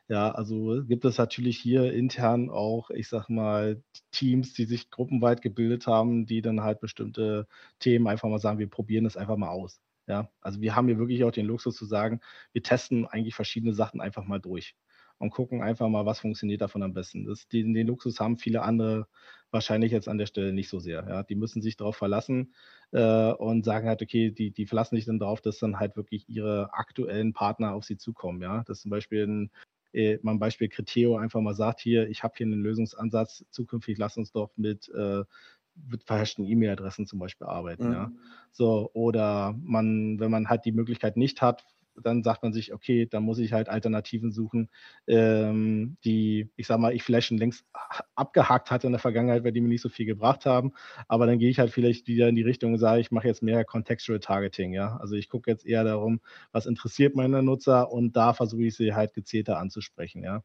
Ja, also gibt es natürlich hier intern auch, ich sag mal, Teams, die sich gruppenweit gebildet haben, die dann halt bestimmte Themen einfach mal sagen, wir probieren das einfach mal aus. Ja, also wir haben hier wirklich auch den Luxus zu sagen, wir testen eigentlich verschiedene Sachen einfach mal durch und gucken einfach mal, was funktioniert davon am besten. Das, den, den Luxus haben viele andere wahrscheinlich jetzt an der Stelle nicht so sehr. Ja. Die müssen sich darauf verlassen äh, und sagen halt, okay, die, die verlassen sich dann darauf, dass dann halt wirklich ihre aktuellen Partner auf sie zukommen. Ja. Das zum Beispiel ein äh, mal ein Beispiel Criteo einfach mal sagt hier, ich habe hier einen Lösungsansatz, zukünftig lass uns doch mit, äh, mit verhashten E-Mail-Adressen zum Beispiel arbeiten. Mhm. Ja. So, oder man, wenn man halt die Möglichkeit nicht hat, dann sagt man sich, okay, dann muss ich halt Alternativen suchen, ähm, die, ich sag mal, ich vielleicht schon längst abgehakt hatte in der Vergangenheit, weil die mir nicht so viel gebracht haben. Aber dann gehe ich halt vielleicht wieder in die Richtung und sage, ich mache jetzt mehr Contextual Targeting, ja. Also ich gucke jetzt eher darum, was interessiert meine Nutzer und da versuche ich sie halt gezielter anzusprechen, ja.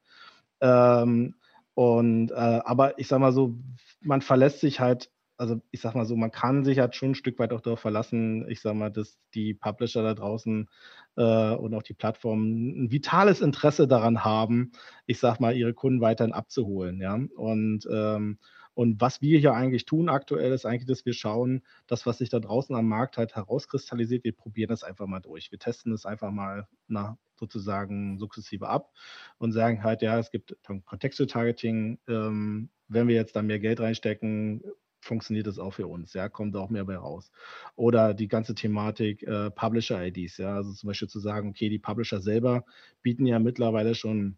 Ähm, und äh, aber ich sag mal so, man verlässt sich halt also ich sag mal so, man kann sich halt schon ein Stück weit auch darauf verlassen, ich sag mal, dass die Publisher da draußen äh, und auch die Plattformen ein vitales Interesse daran haben, ich sag mal, ihre Kunden weiterhin abzuholen, ja. Und ähm, und was wir hier eigentlich tun aktuell, ist eigentlich, dass wir schauen, das, was sich da draußen am Markt halt herauskristallisiert, wir probieren das einfach mal durch. Wir testen das einfach mal na, sozusagen sukzessive ab und sagen halt, ja, es gibt Contextual-Targeting, ähm, wenn wir jetzt da mehr Geld reinstecken, funktioniert das auch für uns, ja, kommt auch mehr bei raus. Oder die ganze Thematik äh, Publisher-IDs, ja, also zum Beispiel zu sagen, okay, die Publisher selber bieten ja mittlerweile schon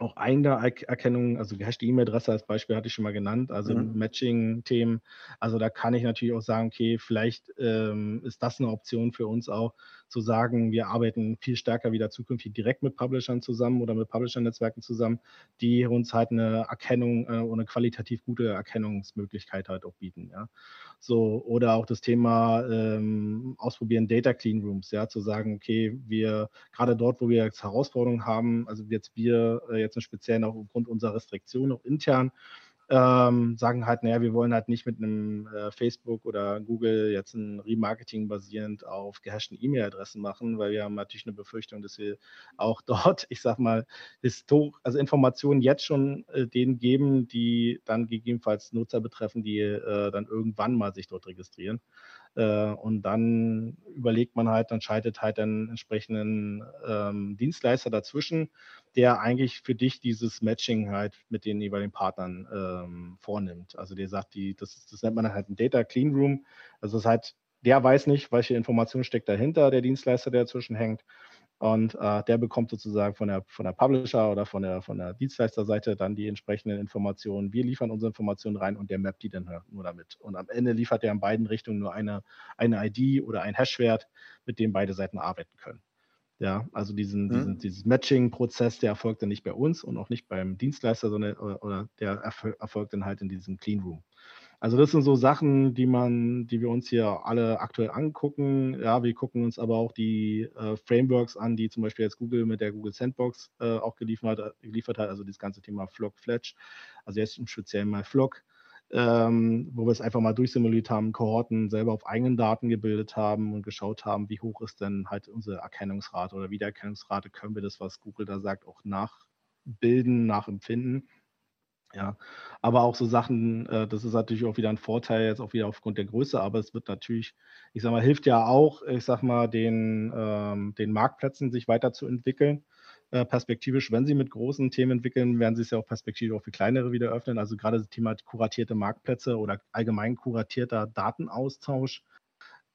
auch eigene Erkennung, also gehashte E-Mail-Adresse als Beispiel hatte ich schon mal genannt, also mhm. Matching-Themen. Also da kann ich natürlich auch sagen, okay, vielleicht ähm, ist das eine Option für uns auch, zu sagen, wir arbeiten viel stärker wieder zukünftig direkt mit Publishern zusammen oder mit Publisher-Netzwerken zusammen, die uns halt eine Erkennung äh, und eine qualitativ gute Erkennungsmöglichkeit halt auch bieten. Ja. So, oder auch das Thema ähm, Ausprobieren Data Clean Rooms, ja, zu sagen, okay, wir gerade dort, wo wir jetzt Herausforderungen haben, also jetzt wir äh, jetzt im Speziellen auch aufgrund unserer Restriktionen auch intern, ähm, sagen halt, naja, wir wollen halt nicht mit einem äh, Facebook oder Google jetzt ein Remarketing basierend auf gehashten E-Mail-Adressen machen, weil wir haben natürlich eine Befürchtung, dass wir auch dort, ich sag mal, Histor also Informationen jetzt schon äh, denen geben, die dann gegebenenfalls Nutzer betreffen, die äh, dann irgendwann mal sich dort registrieren. Äh, und dann überlegt man halt, dann schaltet halt einen entsprechenden ähm, Dienstleister dazwischen, der eigentlich für dich dieses Matching halt mit den jeweiligen Partnern ähm, vornimmt. Also der sagt, die, das, das nennt man halt ein Data Clean Room. Also das ist halt, der weiß nicht, welche Information steckt dahinter, der Dienstleister, der dazwischen hängt. Und äh, der bekommt sozusagen von der, von der Publisher oder von der, von der Dienstleisterseite dann die entsprechenden Informationen. Wir liefern unsere Informationen rein und der mappt die dann halt nur damit. Und am Ende liefert er in beiden Richtungen nur eine, eine ID oder ein Hashwert, mit dem beide Seiten arbeiten können. Ja, also diesen, mhm. diesen, dieses Matching-Prozess, der erfolgt dann nicht bei uns und auch nicht beim Dienstleister, sondern oder, oder der erfolgt dann halt in diesem Clean Room. Also das sind so Sachen, die man, die wir uns hier alle aktuell angucken. Ja, wir gucken uns aber auch die äh, Frameworks an, die zum Beispiel jetzt Google mit der Google Sandbox äh, auch geliefert, geliefert hat. Also das ganze Thema Flock Fletch. Also jetzt im Speziellen mal Flock, ähm, wo wir es einfach mal durchsimuliert haben, Kohorten selber auf eigenen Daten gebildet haben und geschaut haben, wie hoch ist denn halt unsere Erkennungsrate oder Wiedererkennungsrate. Können wir das, was Google da sagt, auch nachbilden, nachempfinden? Ja, aber auch so Sachen, äh, das ist natürlich auch wieder ein Vorteil, jetzt auch wieder aufgrund der Größe, aber es wird natürlich, ich sag mal, hilft ja auch, ich sag mal, den, ähm, den Marktplätzen sich weiterzuentwickeln. Äh, perspektivisch, wenn sie mit großen Themen entwickeln, werden sie es ja auch perspektivisch auch für kleinere wieder öffnen. Also gerade das Thema kuratierte Marktplätze oder allgemein kuratierter Datenaustausch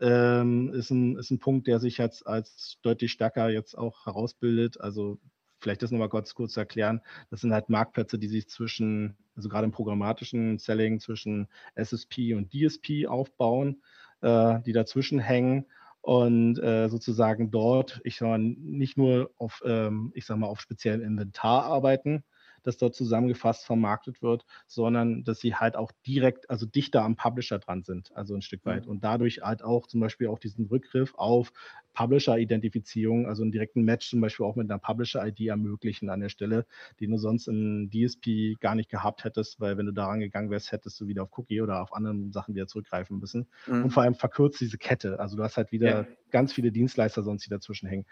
ähm, ist, ein, ist ein Punkt, der sich jetzt als deutlich stärker jetzt auch herausbildet. Also vielleicht das nochmal kurz, kurz erklären. Das sind halt Marktplätze, die sich zwischen, also gerade im programmatischen Selling zwischen SSP und DSP aufbauen, äh, die dazwischen hängen und äh, sozusagen dort, ich sag mal, nicht nur auf, ähm, ich sag mal, auf speziellen Inventar arbeiten, das dort zusammengefasst vermarktet wird, sondern dass sie halt auch direkt, also dichter am Publisher dran sind, also ein Stück weit. Mhm. Und dadurch halt auch zum Beispiel auch diesen Rückgriff auf Publisher-Identifizierung, also einen direkten Match zum Beispiel auch mit einer Publisher-ID ermöglichen an der Stelle, den du sonst im DSP gar nicht gehabt hättest, weil wenn du daran gegangen wärst, hättest du wieder auf Cookie oder auf andere Sachen wieder zurückgreifen müssen. Mhm. Und vor allem verkürzt diese Kette. Also du hast halt wieder ja. ganz viele Dienstleister sonst, die dazwischen hängen.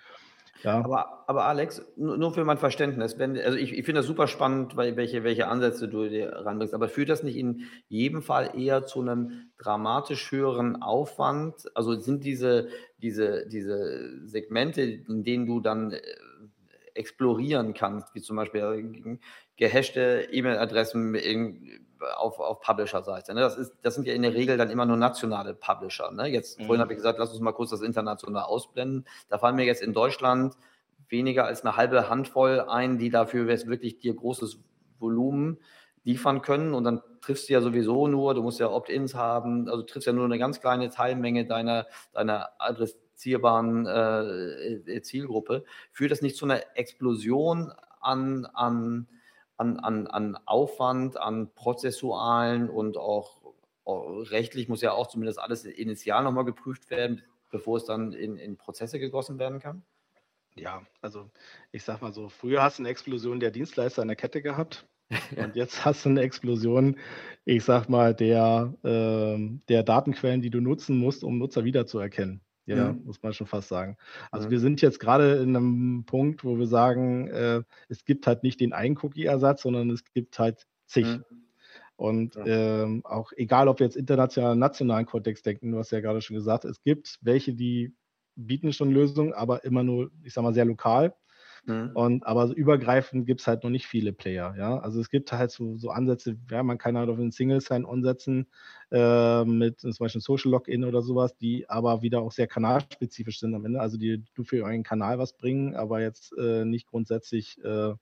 Ja. Aber, aber Alex, nur für mein Verständnis, wenn, also ich, ich finde das super spannend, weil, welche, welche Ansätze du dir ranbringst, aber führt das nicht in jedem Fall eher zu einem dramatisch höheren Aufwand? Also sind diese, diese, diese Segmente, in denen du dann äh, explorieren kannst, wie zum Beispiel äh, gehashte E-Mail-Adressen auf, auf Publisher-Seite. Ne? Das, das sind ja in der Regel dann immer nur nationale Publisher. Ne? Jetzt, mhm. vorhin habe ich gesagt, lass uns mal kurz das international ausblenden. Da fallen mir jetzt in Deutschland weniger als eine halbe Handvoll ein, die dafür wirklich dir großes Volumen liefern können. Und dann triffst du ja sowieso nur, du musst ja Opt-ins haben, also triffst ja nur eine ganz kleine Teilmenge deiner, deiner adressierbaren äh, Zielgruppe. Führt das nicht zu einer Explosion an, an an, an, an Aufwand, an prozessualen und auch rechtlich muss ja auch zumindest alles initial nochmal geprüft werden, bevor es dann in, in Prozesse gegossen werden kann? Ja, also ich sag mal so, früher hast du eine Explosion der Dienstleister in der Kette gehabt. Und jetzt hast du eine Explosion, ich sag mal, der, äh, der Datenquellen, die du nutzen musst, um Nutzer wiederzuerkennen. Ja, ja, muss man schon fast sagen. Also ja. wir sind jetzt gerade in einem Punkt, wo wir sagen, äh, es gibt halt nicht den einen Cookie-Ersatz, sondern es gibt halt zig. Ja. Und ähm, auch egal, ob wir jetzt international, nationalen Kontext denken, du hast ja gerade schon gesagt, es gibt welche, die bieten schon Lösungen, aber immer nur, ich sag mal, sehr lokal. Mhm. Und, aber übergreifend gibt es halt noch nicht viele Player. Ja? Also es gibt halt so, so Ansätze, ja, man kann halt auf einen Single-Sign umsetzen äh, mit zum Beispiel Social Login oder sowas, die aber wieder auch sehr kanalspezifisch sind am Ende. Also die du für einen Kanal was bringen, aber jetzt äh, nicht grundsätzlich äh,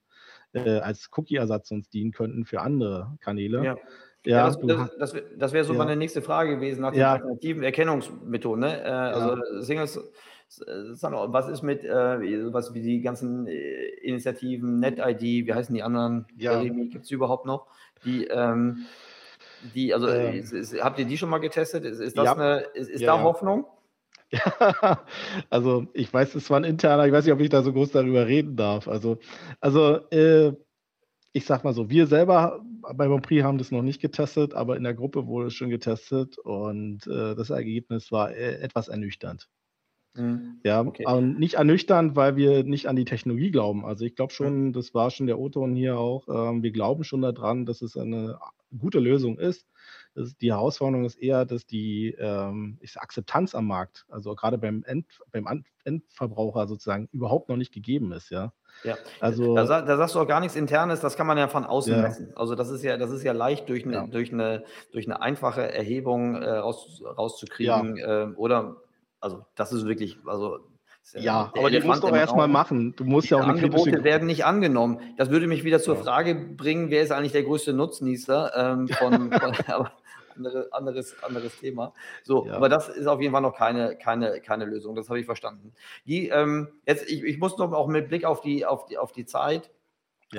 äh als Cookie-Ersatz uns dienen könnten für andere Kanäle. Ja. Ja, ja, das, das, das, wäre so ja. meine nächste Frage gewesen nach den ja. alternativen Erkennungsmethoden. Ne? Äh, also Singles was ist mit äh, was wie die ganzen äh, Initiativen, NetID, wie heißen die anderen? Ja. Gibt es überhaupt noch? Die, ähm, die, also ähm. ist, ist, habt ihr die schon mal getestet? Ist, ist das ja. eine, ist, ist ja, da Hoffnung? Ja, also ich weiß, es war ein interner, ich weiß nicht, ob ich da so groß darüber reden darf. Also, also äh, ich sag mal so, wir selber bei Bonprix haben das noch nicht getestet, aber in der Gruppe wurde es schon getestet und äh, das Ergebnis war äh, etwas ernüchternd. Mhm. Ja, okay. und nicht ernüchternd, weil wir nicht an die Technologie glauben. Also ich glaube schon, das war schon der O-Ton hier auch, ähm, wir glauben schon daran, dass es eine gute Lösung ist. Das, die Herausforderung ist eher, dass die ähm, Akzeptanz am Markt, also gerade beim, End, beim Endverbraucher sozusagen, überhaupt noch nicht gegeben ist, ja. Ja, also, da, da, sagst du auch gar nichts Internes, das kann man ja von außen ja. messen. Also das ist ja, das ist ja leicht durch eine, ja. durch eine, durch eine einfache Erhebung äh, raus, rauszukriegen. Ja. Äh, oder, also das ist wirklich, also ja, aber die musst du auch erstmal machen. Du musst die ja auch Angebote werden nicht angenommen. Das würde mich wieder zur Frage bringen, wer ist eigentlich der größte Nutznießer ähm, von, von aber andere, anderes, anderes Thema. So, ja. aber das ist auf jeden Fall noch keine, keine, keine Lösung. Das habe ich verstanden. Die, ähm, jetzt, ich, ich muss noch auch mit Blick auf die, auf die, auf die Zeit.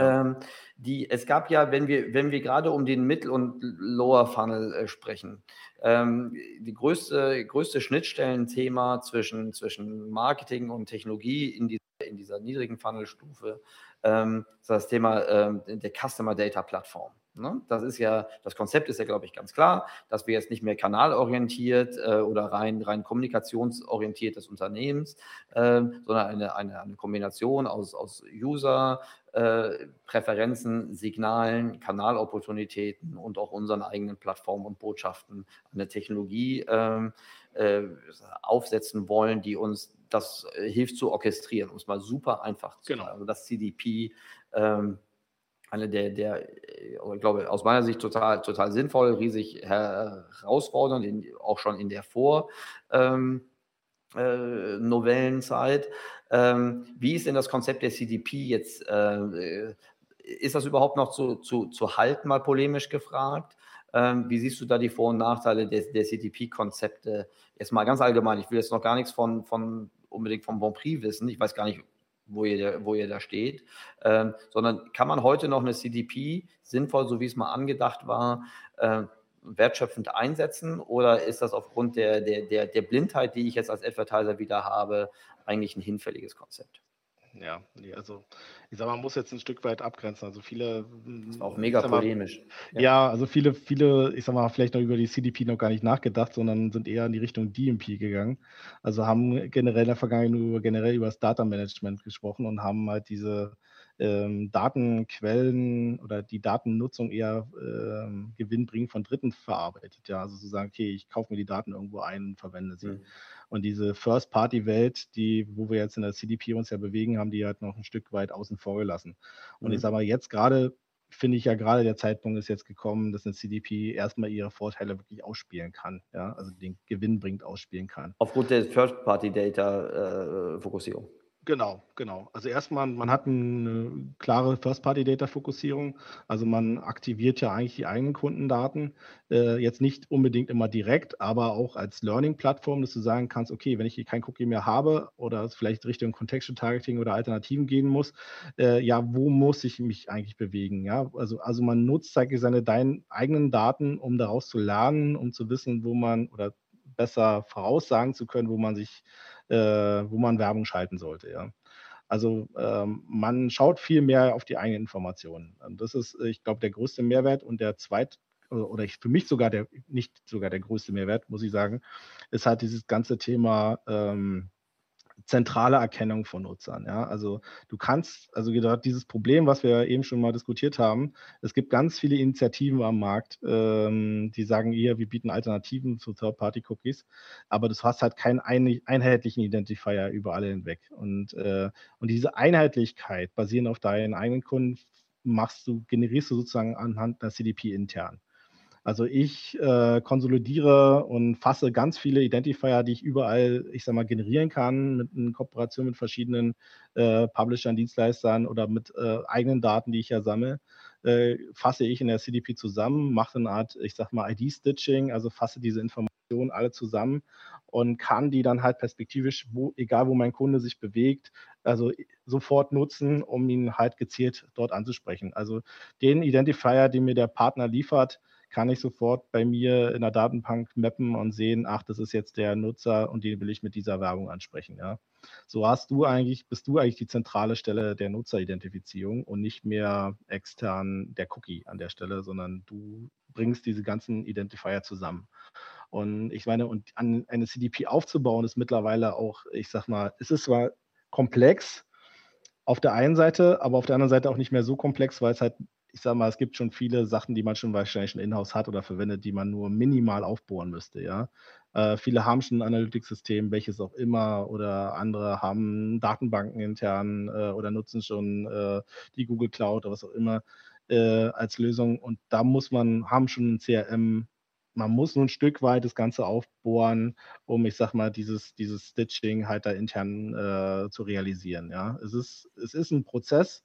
Ähm, die, es gab ja, wenn wir, wenn wir gerade um den Mittel- und Lower Funnel äh, sprechen, ähm, die größte, größte Schnittstellenthema zwischen, zwischen Marketing und Technologie in, die, in dieser niedrigen Funnelstufe ähm, ist das Thema ähm, der Customer Data Plattform. Ne? Das ist ja, das Konzept ist ja, glaube ich, ganz klar, dass wir jetzt nicht mehr kanalorientiert äh, oder rein, rein kommunikationsorientiert des Unternehmens, äh, sondern eine, eine, eine Kombination aus, aus User, äh, Präferenzen, Signalen, Kanalopportunitäten und auch unseren eigenen Plattformen und Botschaften eine Technologie ähm, äh, aufsetzen wollen, die uns das äh, hilft zu orchestrieren, um es mal super einfach zu genau. sagen. Also das CDP ähm, eine der, der, äh, ich glaube, aus meiner Sicht total, total sinnvoll, riesig herausfordernd, in, auch schon in der Vor- ähm, äh, Novellenzeit. Ähm, wie ist denn das Konzept der CDP jetzt? Äh, ist das überhaupt noch zu, zu, zu halten, mal polemisch gefragt? Ähm, wie siehst du da die Vor- und Nachteile der, der CDP-Konzepte? Jetzt mal ganz allgemein, ich will jetzt noch gar nichts von, von unbedingt vom Bon Prix wissen. Ich weiß gar nicht, wo ihr, wo ihr da steht, ähm, sondern kann man heute noch eine CDP sinnvoll, so wie es mal angedacht war, äh, wertschöpfend einsetzen oder ist das aufgrund der, der, der, der Blindheit, die ich jetzt als Advertiser wieder habe, eigentlich ein hinfälliges Konzept? Ja, nee, also ich sag mal, man muss jetzt ein Stück weit abgrenzen. Also viele. Das war auch mega polemisch. Ja. ja. also viele, viele, ich sag mal, vielleicht noch über die CDP noch gar nicht nachgedacht, sondern sind eher in die Richtung DMP gegangen. Also haben generell in der Vergangenheit nur generell über das Data Management gesprochen und haben halt diese ähm, Datenquellen oder die Datennutzung eher ähm, gewinnbringend von Dritten verarbeitet. Ja, also zu sagen, okay, ich kaufe mir die Daten irgendwo ein und verwende sie. Mhm. Und diese First-Party-Welt, die, wo wir jetzt in der CDP uns ja bewegen, haben die halt noch ein Stück weit außen vor gelassen. Und mhm. ich sage mal, jetzt gerade finde ich ja gerade der Zeitpunkt ist jetzt gekommen, dass eine CDP erstmal ihre Vorteile wirklich ausspielen kann, ja, also den Gewinn bringt ausspielen kann. Aufgrund der First-Party-Data-Fokussierung. Äh, Genau, genau. Also erstmal, man hat eine klare First-Party-Data-Fokussierung. Also man aktiviert ja eigentlich die eigenen Kundendaten. Äh, jetzt nicht unbedingt immer direkt, aber auch als Learning-Plattform, dass du sagen kannst, okay, wenn ich hier kein Cookie mehr habe oder es vielleicht Richtung Contextual Targeting oder Alternativen gehen muss, äh, ja, wo muss ich mich eigentlich bewegen? Ja, also, also man nutzt eigentlich seine deinen eigenen Daten, um daraus zu lernen, um zu wissen, wo man oder besser voraussagen zu können, wo man sich äh, wo man Werbung schalten sollte. Ja. Also ähm, man schaut viel mehr auf die eigenen Informationen. Und das ist, ich glaube, der größte Mehrwert und der zweit oder für mich sogar der, nicht sogar der größte Mehrwert, muss ich sagen, ist halt dieses ganze Thema ähm, zentrale Erkennung von Nutzern. Ja? Also du kannst, also dieses Problem, was wir eben schon mal diskutiert haben, es gibt ganz viele Initiativen am Markt, ähm, die sagen hier, wir bieten Alternativen zu Third-Party-Cookies, aber du hast halt keinen ein, einheitlichen Identifier über alle hinweg. Und, äh, und diese Einheitlichkeit basierend auf deinen eigenen Kunden machst du, generierst du sozusagen anhand der CDP intern. Also ich äh, konsolidiere und fasse ganz viele Identifier, die ich überall, ich sag mal, generieren kann, mit in Kooperation mit verschiedenen äh, Publishern, Dienstleistern oder mit äh, eigenen Daten, die ich ja sammle, äh, fasse ich in der CDP zusammen, mache eine Art, ich sag mal, ID-Stitching, also fasse diese Informationen alle zusammen und kann die dann halt perspektivisch, wo, egal wo mein Kunde sich bewegt, also sofort nutzen, um ihn halt gezielt dort anzusprechen. Also den Identifier, den mir der Partner liefert, kann ich sofort bei mir in der Datenbank mappen und sehen, ach, das ist jetzt der Nutzer und den will ich mit dieser Werbung ansprechen. Ja. So hast du eigentlich, bist du eigentlich die zentrale Stelle der Nutzeridentifizierung und nicht mehr extern der Cookie an der Stelle, sondern du bringst diese ganzen Identifier zusammen. Und ich meine, und an eine CDP aufzubauen, ist mittlerweile auch, ich sag mal, es ist zwar komplex, auf der einen Seite, aber auf der anderen Seite auch nicht mehr so komplex, weil es halt ich sag mal, es gibt schon viele Sachen, die man schon wahrscheinlich schon in-house hat oder verwendet, die man nur minimal aufbohren müsste, ja. Äh, viele haben schon ein Analytics-System, welches auch immer, oder andere haben Datenbanken intern äh, oder nutzen schon äh, die Google Cloud oder was auch immer äh, als Lösung. Und da muss man, haben schon ein CRM, man muss nur ein Stück weit das Ganze aufbohren, um, ich sag mal, dieses, dieses Stitching halt da intern äh, zu realisieren. Ja, es ist, es ist ein Prozess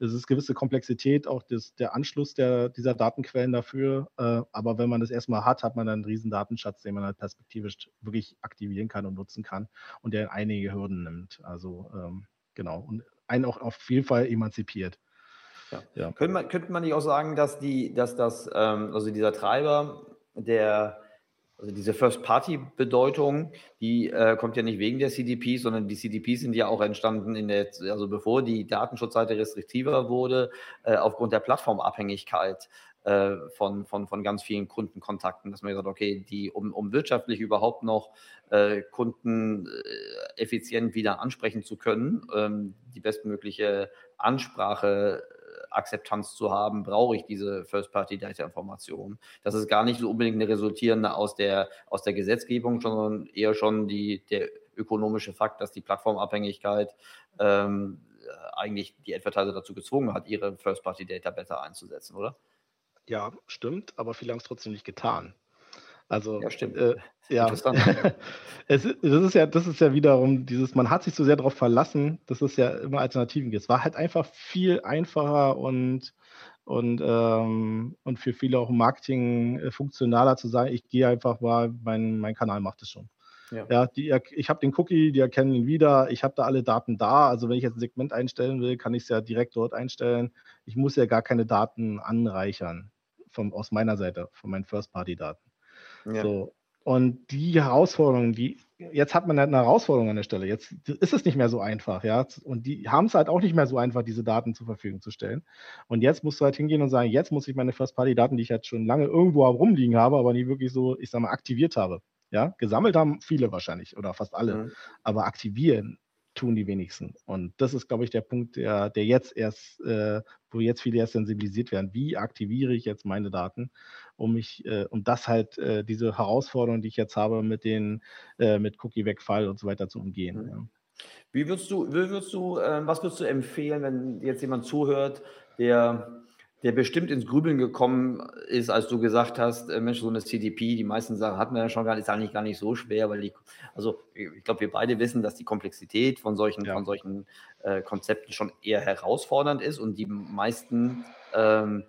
es ist gewisse Komplexität, auch das, der Anschluss der, dieser Datenquellen dafür. Äh, aber wenn man das erstmal hat, hat man dann einen riesen Datenschatz, den man halt perspektivisch wirklich aktivieren kann und nutzen kann und der einige Hürden nimmt. Also ähm, genau. Und einen auch auf jeden Fall emanzipiert. Ja. Ja. Könnte, man, könnte man nicht auch sagen, dass, die, dass das, ähm, also dieser Treiber, der also diese First-Party-Bedeutung, die äh, kommt ja nicht wegen der CDPs, sondern die CDPs sind ja auch entstanden in der, also bevor die Datenschutzseite restriktiver wurde, äh, aufgrund der Plattformabhängigkeit äh, von, von, von ganz vielen Kundenkontakten, dass man gesagt okay, die, um, um wirtschaftlich überhaupt noch äh, Kunden äh, effizient wieder ansprechen zu können, ähm, die bestmögliche Ansprache Akzeptanz zu haben, brauche ich diese First-Party-Data-Information. Das ist gar nicht so unbedingt eine resultierende aus der, aus der Gesetzgebung, sondern eher schon die, der ökonomische Fakt, dass die Plattformabhängigkeit ähm, eigentlich die Advertiser dazu gezwungen hat, ihre First-Party-Data besser einzusetzen, oder? Ja, stimmt, aber viele haben es trotzdem nicht getan. Also, ja, stimmt. Äh, ja. es, das, ist ja, das ist ja wiederum dieses, man hat sich so sehr darauf verlassen, dass es ja immer Alternativen gibt. Es war halt einfach viel einfacher und, und, ähm, und für viele auch im Marketing äh, funktionaler zu sagen, ich gehe einfach mal, mein, mein Kanal macht es schon. Ja. ja die, ich habe den Cookie, die erkennen ihn wieder, ich habe da alle Daten da. Also wenn ich jetzt ein Segment einstellen will, kann ich es ja direkt dort einstellen. Ich muss ja gar keine Daten anreichern vom, aus meiner Seite, von meinen First-Party-Daten. Ja. So. Und die Herausforderungen, die, jetzt hat man halt eine Herausforderung an der Stelle. Jetzt ist es nicht mehr so einfach, ja. Und die haben es halt auch nicht mehr so einfach, diese Daten zur Verfügung zu stellen. Und jetzt musst du halt hingehen und sagen, jetzt muss ich meine First-Party-Daten, die ich jetzt schon lange irgendwo rumliegen habe, aber nie wirklich so, ich sag mal, aktiviert habe. Ja, gesammelt haben viele wahrscheinlich oder fast alle, mhm. aber aktivieren tun die wenigsten. Und das ist, glaube ich, der Punkt, der, der jetzt erst, äh, wo jetzt viele erst sensibilisiert werden. Wie aktiviere ich jetzt meine Daten, um mich, äh, um das halt, äh, diese Herausforderungen, die ich jetzt habe, mit den, äh, mit Cookie-Wegfall und so weiter zu umgehen. Mhm. Ja. Wie würdest du, wie würdest du, ähm, was würdest du empfehlen, wenn jetzt jemand zuhört, der der bestimmt ins Grübeln gekommen ist, als du gesagt hast, äh, Mensch, so eine CDP, die meisten Sachen hatten wir ja schon gar nicht, ist eigentlich gar nicht so schwer, weil die, also ich glaube, wir beide wissen, dass die Komplexität von solchen, ja. von solchen äh, Konzepten schon eher herausfordernd ist und die meisten, ähm,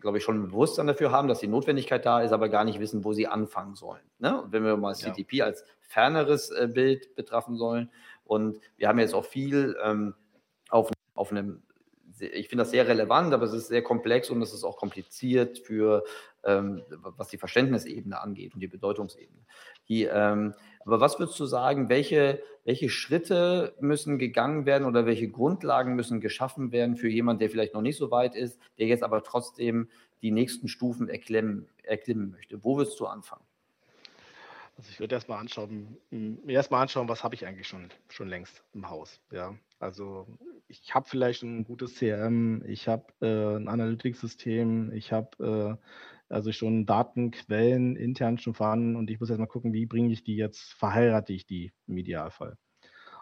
glaube ich, schon ein Bewusstsein dafür haben, dass die Notwendigkeit da ist, aber gar nicht wissen, wo sie anfangen sollen. Ne? Und wenn wir mal CDP ja. als ferneres äh, Bild betrachten sollen und wir haben jetzt auch viel ähm, auf, auf einem ich finde das sehr relevant, aber es ist sehr komplex und es ist auch kompliziert für, ähm, was die Verständnisebene angeht und die Bedeutungsebene. Die, ähm, aber was würdest du sagen, welche, welche Schritte müssen gegangen werden oder welche Grundlagen müssen geschaffen werden für jemanden, der vielleicht noch nicht so weit ist, der jetzt aber trotzdem die nächsten Stufen erklimmen, erklimmen möchte? Wo würdest du anfangen? Also ich würde erstmal anschauen, mir erstmal anschauen, was habe ich eigentlich schon, schon längst im Haus. Ja, also ich habe vielleicht ein gutes CRM, ich habe äh, ein Analytics-System, ich habe äh, also schon Datenquellen intern schon vorhanden und ich muss erstmal gucken, wie bringe ich die jetzt, verheirate ich die im Idealfall.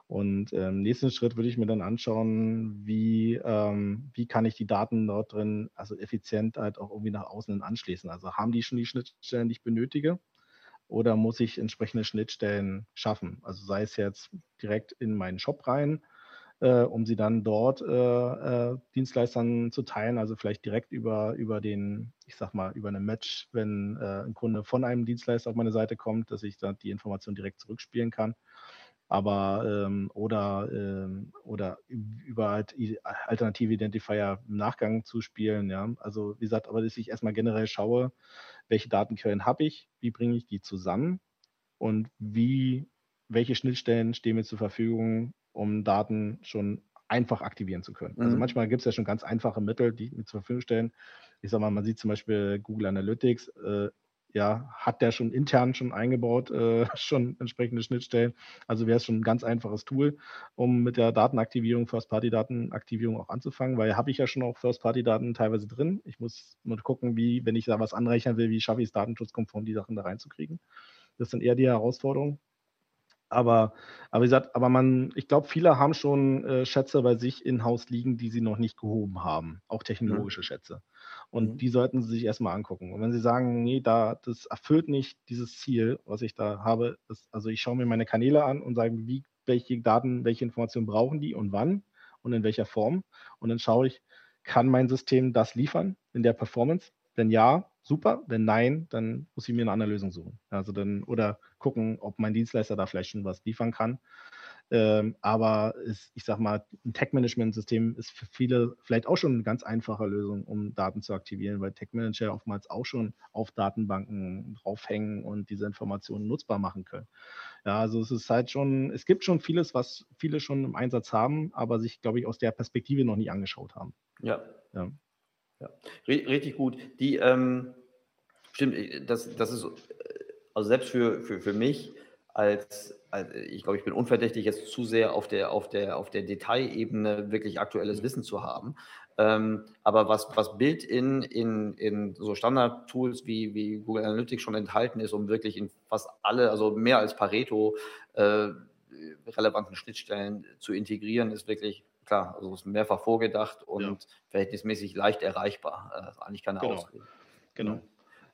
Und im ähm, nächsten Schritt würde ich mir dann anschauen, wie, ähm, wie kann ich die Daten dort drin, also effizient halt auch irgendwie nach außen anschließen. Also haben die schon die Schnittstellen, die ich benötige? Oder muss ich entsprechende Schnittstellen schaffen? Also sei es jetzt direkt in meinen Shop rein äh, um sie dann dort äh, äh, Dienstleistern zu teilen, also vielleicht direkt über, über den, ich sag mal, über eine Match, wenn äh, ein Kunde von einem Dienstleister auf meine Seite kommt, dass ich dann die Information direkt zurückspielen kann. Aber ähm, oder, ähm, oder über halt alternative Identifier im Nachgang zu spielen, ja. Also wie gesagt, aber dass ich erstmal generell schaue, welche Datenquellen habe ich, wie bringe ich die zusammen und wie welche Schnittstellen stehen mir zur Verfügung, um Daten schon einfach aktivieren zu können. Also mhm. Also manchmal gibt es ja schon ganz einfache Mittel, die mir zur Verfügung stellen. Ich sage mal, man sieht zum Beispiel Google Analytics. Äh, ja, hat der schon intern schon eingebaut, äh, schon entsprechende Schnittstellen. Also wäre es schon ein ganz einfaches Tool, um mit der Datenaktivierung, First-Party-Datenaktivierung auch anzufangen, weil habe ich ja schon auch First-Party-Daten teilweise drin. Ich muss nur gucken, wie, wenn ich da was anrechnen will, wie schaffe ich es datenschutzkonform, die Sachen da reinzukriegen. Das sind eher die Herausforderungen. Aber, aber wie gesagt, aber man, ich glaube, viele haben schon äh, Schätze bei sich in-house liegen, die sie noch nicht gehoben haben, auch technologische mhm. Schätze. Und mhm. die sollten sie sich erstmal angucken. Und wenn sie sagen, nee, da, das erfüllt nicht dieses Ziel, was ich da habe, das, also ich schaue mir meine Kanäle an und sage, wie, welche Daten, welche Informationen brauchen die und wann und in welcher Form. Und dann schaue ich, kann mein System das liefern in der Performance? Wenn ja, super. Wenn nein, dann muss ich mir eine andere Lösung suchen. Also dann, oder gucken, ob mein Dienstleister da vielleicht schon was liefern kann. Ähm, aber ist, ich sag mal, ein Tech-Management-System ist für viele vielleicht auch schon eine ganz einfache Lösung, um Daten zu aktivieren, weil Tech-Manager oftmals auch schon auf Datenbanken draufhängen und diese Informationen nutzbar machen können. Ja, also es ist halt schon, es gibt schon vieles, was viele schon im Einsatz haben, aber sich, glaube ich, aus der Perspektive noch nie angeschaut haben. Ja. ja. Ja, richtig gut. Die, ähm, stimmt, äh, das, das ist, äh, also selbst für, für, für mich als, als ich glaube, ich bin unverdächtig, jetzt zu sehr auf der, auf der, auf der Detailebene wirklich aktuelles mhm. Wissen zu haben. Ähm, aber was, was Bild in, in, in so Standard-Tools wie, wie Google Analytics schon enthalten ist, um wirklich in fast alle, also mehr als Pareto, äh, relevanten Schnittstellen zu integrieren, ist wirklich klar, also ist mehrfach vorgedacht und ja. verhältnismäßig leicht erreichbar. Das ist eigentlich keine genau. Ausrede. Genau. Mhm.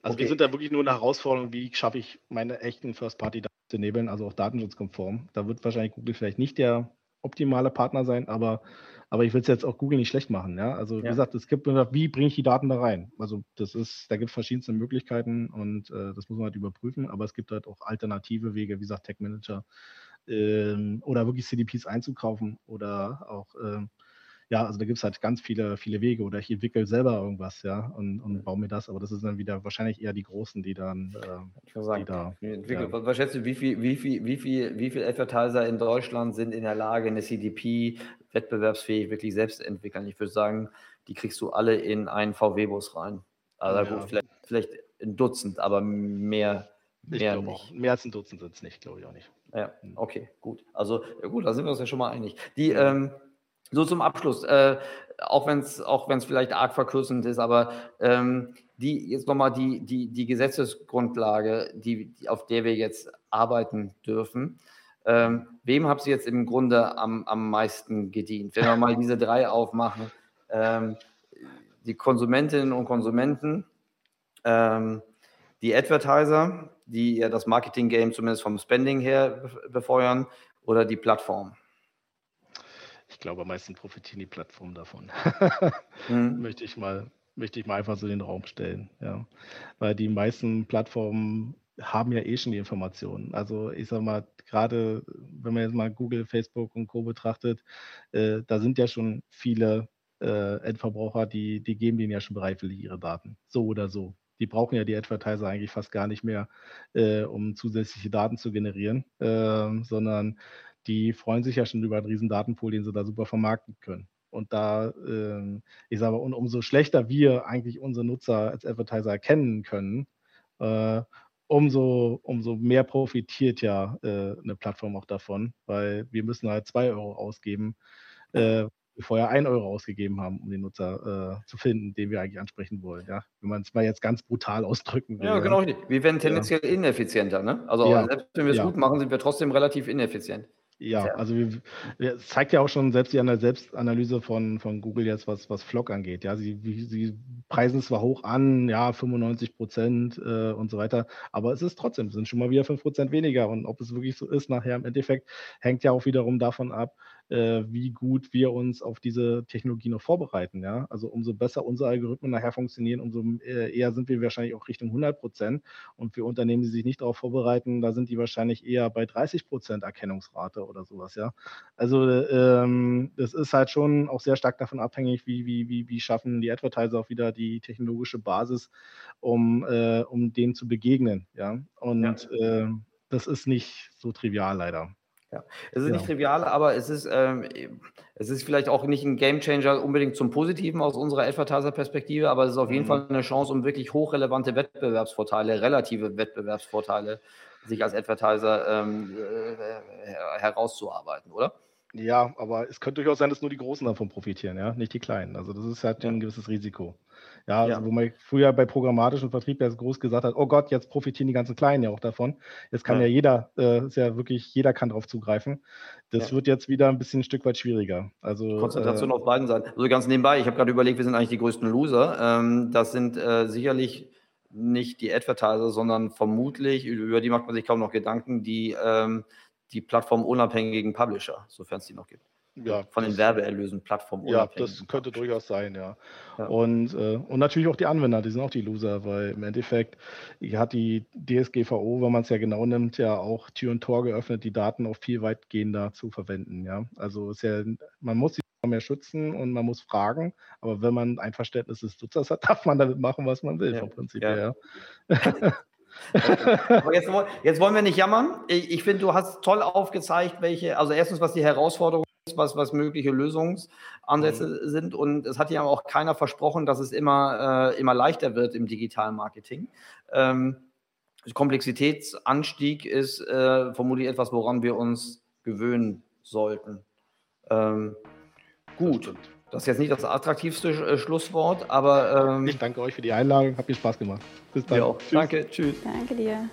Also okay. wir sind da wirklich nur eine Herausforderung, wie schaffe ich meine echten First-Party-Daten zu enablen, also auch datenschutzkonform. Da wird wahrscheinlich Google vielleicht nicht der optimale Partner sein, aber, aber ich will es jetzt auch Google nicht schlecht machen. Ja? Also wie ja. gesagt, es gibt, wie bringe ich die Daten da rein? Also das ist, da gibt es verschiedenste Möglichkeiten und äh, das muss man halt überprüfen, aber es gibt halt auch alternative Wege, wie gesagt, Tech Manager ähm, oder wirklich CDPs einzukaufen oder auch, ähm, ja, also da gibt es halt ganz viele, viele Wege oder ich entwickle selber irgendwas, ja, und, und baue mir das, aber das sind dann wieder wahrscheinlich eher die Großen, die dann, äh, ich sagen, die da, ja. Was schätzt du, wie viel, wie viel, wie viel, wie viel Advertiser in Deutschland sind in der Lage, eine CDP wettbewerbsfähig wirklich selbst entwickeln? Ich würde sagen, die kriegst du alle in einen VW-Bus rein. Also ja. gut, vielleicht, vielleicht ein Dutzend, aber mehr, mehr nicht. Auch, mehr als ein Dutzend sind es nicht, glaube ich auch nicht. Ja, hm. okay, gut. Also ja gut, da sind wir uns ja schon mal einig. Die, ähm, so zum Abschluss, äh, auch wenn es auch wenn's vielleicht arg verkürzend ist, aber ähm, die jetzt nochmal die, die, die Gesetzesgrundlage, die, die, auf der wir jetzt arbeiten dürfen. Ähm, wem habt ihr jetzt im Grunde am, am meisten gedient? Wenn wir mal diese drei aufmachen, ähm, die Konsumentinnen und Konsumenten, ähm, die Advertiser, die ja das Marketing-Game zumindest vom Spending her befeuern, oder die Plattform? Ich glaube, am meisten profitieren die Plattformen davon. mhm. möchte, ich mal, möchte ich mal einfach so in den Raum stellen. Ja. Weil die meisten Plattformen haben ja eh schon die Informationen. Also ich sage mal, gerade wenn man jetzt mal Google, Facebook und Co. betrachtet, äh, da sind ja schon viele äh, Endverbraucher, die, die geben denen ja schon bereitwillig ihre Daten. So oder so die brauchen ja die Advertiser eigentlich fast gar nicht mehr, äh, um zusätzliche Daten zu generieren, äh, sondern die freuen sich ja schon über einen riesen Datenpool, den sie da super vermarkten können. Und da, äh, ich sage, und umso schlechter wir eigentlich unsere Nutzer als Advertiser erkennen können, äh, umso, umso mehr profitiert ja äh, eine Plattform auch davon, weil wir müssen halt zwei Euro ausgeben, äh, wir vorher 1 Euro ausgegeben haben, um den Nutzer äh, zu finden, den wir eigentlich ansprechen wollen. Ja? Wenn man es mal jetzt ganz brutal ausdrücken will. Ja, genau. Ja. Wir werden tendenziell ja. ineffizienter. Ne? Also ja. selbst wenn wir es gut machen, sind wir trotzdem relativ ineffizient. Ja, also es zeigt ja auch schon selbst die Selbstanalyse von, von Google jetzt, was, was Flock angeht. Ja, sie, sie preisen zwar hoch an, ja, 95 Prozent äh, und so weiter, aber es ist trotzdem, es sind schon mal wieder 5 Prozent weniger. Und ob es wirklich so ist, nachher im Endeffekt, hängt ja auch wiederum davon ab, äh, wie gut wir uns auf diese Technologie noch vorbereiten. Ja? Also umso besser unsere Algorithmen nachher funktionieren, umso äh, eher sind wir wahrscheinlich auch Richtung 100 Prozent. Und für Unternehmen, die sich nicht darauf vorbereiten, da sind die wahrscheinlich eher bei 30 Prozent Erkennungsrate oder sowas. Ja? Also ähm, das ist halt schon auch sehr stark davon abhängig, wie, wie, wie, wie schaffen die Advertiser auch wieder die technologische Basis, um, äh, um dem zu begegnen. Ja? Und ja. Äh, das ist nicht so trivial leider. Ja, es ist genau. nicht trivial, aber es ist, ähm, es ist vielleicht auch nicht ein Gamechanger unbedingt zum Positiven aus unserer Advertiser-Perspektive, aber es ist auf jeden mhm. Fall eine Chance, um wirklich hochrelevante Wettbewerbsvorteile, relative Wettbewerbsvorteile sich als Advertiser ähm, äh, herauszuarbeiten, oder? Ja, aber es könnte durchaus sein, dass nur die Großen davon profitieren, ja, nicht die Kleinen. Also das ist halt ein gewisses Risiko. Ja, ja. wo man früher bei programmatischem Vertrieb ja groß gesagt hat, oh Gott, jetzt profitieren die ganzen Kleinen ja auch davon. Jetzt kann ja, ja jeder, äh, ist ja wirklich, jeder kann drauf zugreifen. Das ja. wird jetzt wieder ein bisschen ein Stück weit schwieriger. Also, Konzentration äh, auf beiden Seiten. Also ganz nebenbei, ich habe gerade überlegt, wir sind eigentlich die größten Loser. Ähm, das sind äh, sicherlich nicht die Advertiser, sondern vermutlich, über die macht man sich kaum noch Gedanken, die, ähm, die plattformunabhängigen Publisher, sofern es die noch gibt ja, von den Werbeerlösen Plattformen. Ja, das könnte durchaus sein, ja. ja. Und, äh, und natürlich auch die Anwender, die sind auch die Loser, weil im Endeffekt hat die DSGVO, wenn man es ja genau nimmt, ja auch Tür und Tor geöffnet, die Daten auch viel weitgehender zu verwenden, ja. Also ist ja, man muss sie mehr schützen und man muss fragen, aber wenn man ein Verständnis des Nutzers hat, darf man damit machen, was man will, ja. vom Prinzip her. Aber jetzt, jetzt, wollen wir nicht jammern. Ich, ich finde, du hast toll aufgezeigt, welche, also erstens, was die Herausforderungen was, was mögliche Lösungsansätze mhm. sind. Und es hat ja auch keiner versprochen, dass es immer, äh, immer leichter wird im digitalen Marketing. Ähm, Komplexitätsanstieg ist äh, vermutlich etwas, woran wir uns gewöhnen sollten. Ähm, gut. Das ist jetzt nicht das attraktivste äh, Schlusswort, aber. Ähm, ich danke euch für die Einladung. Hat mir Spaß gemacht. Bis dann. Ja, danke. Tschüss. Danke dir.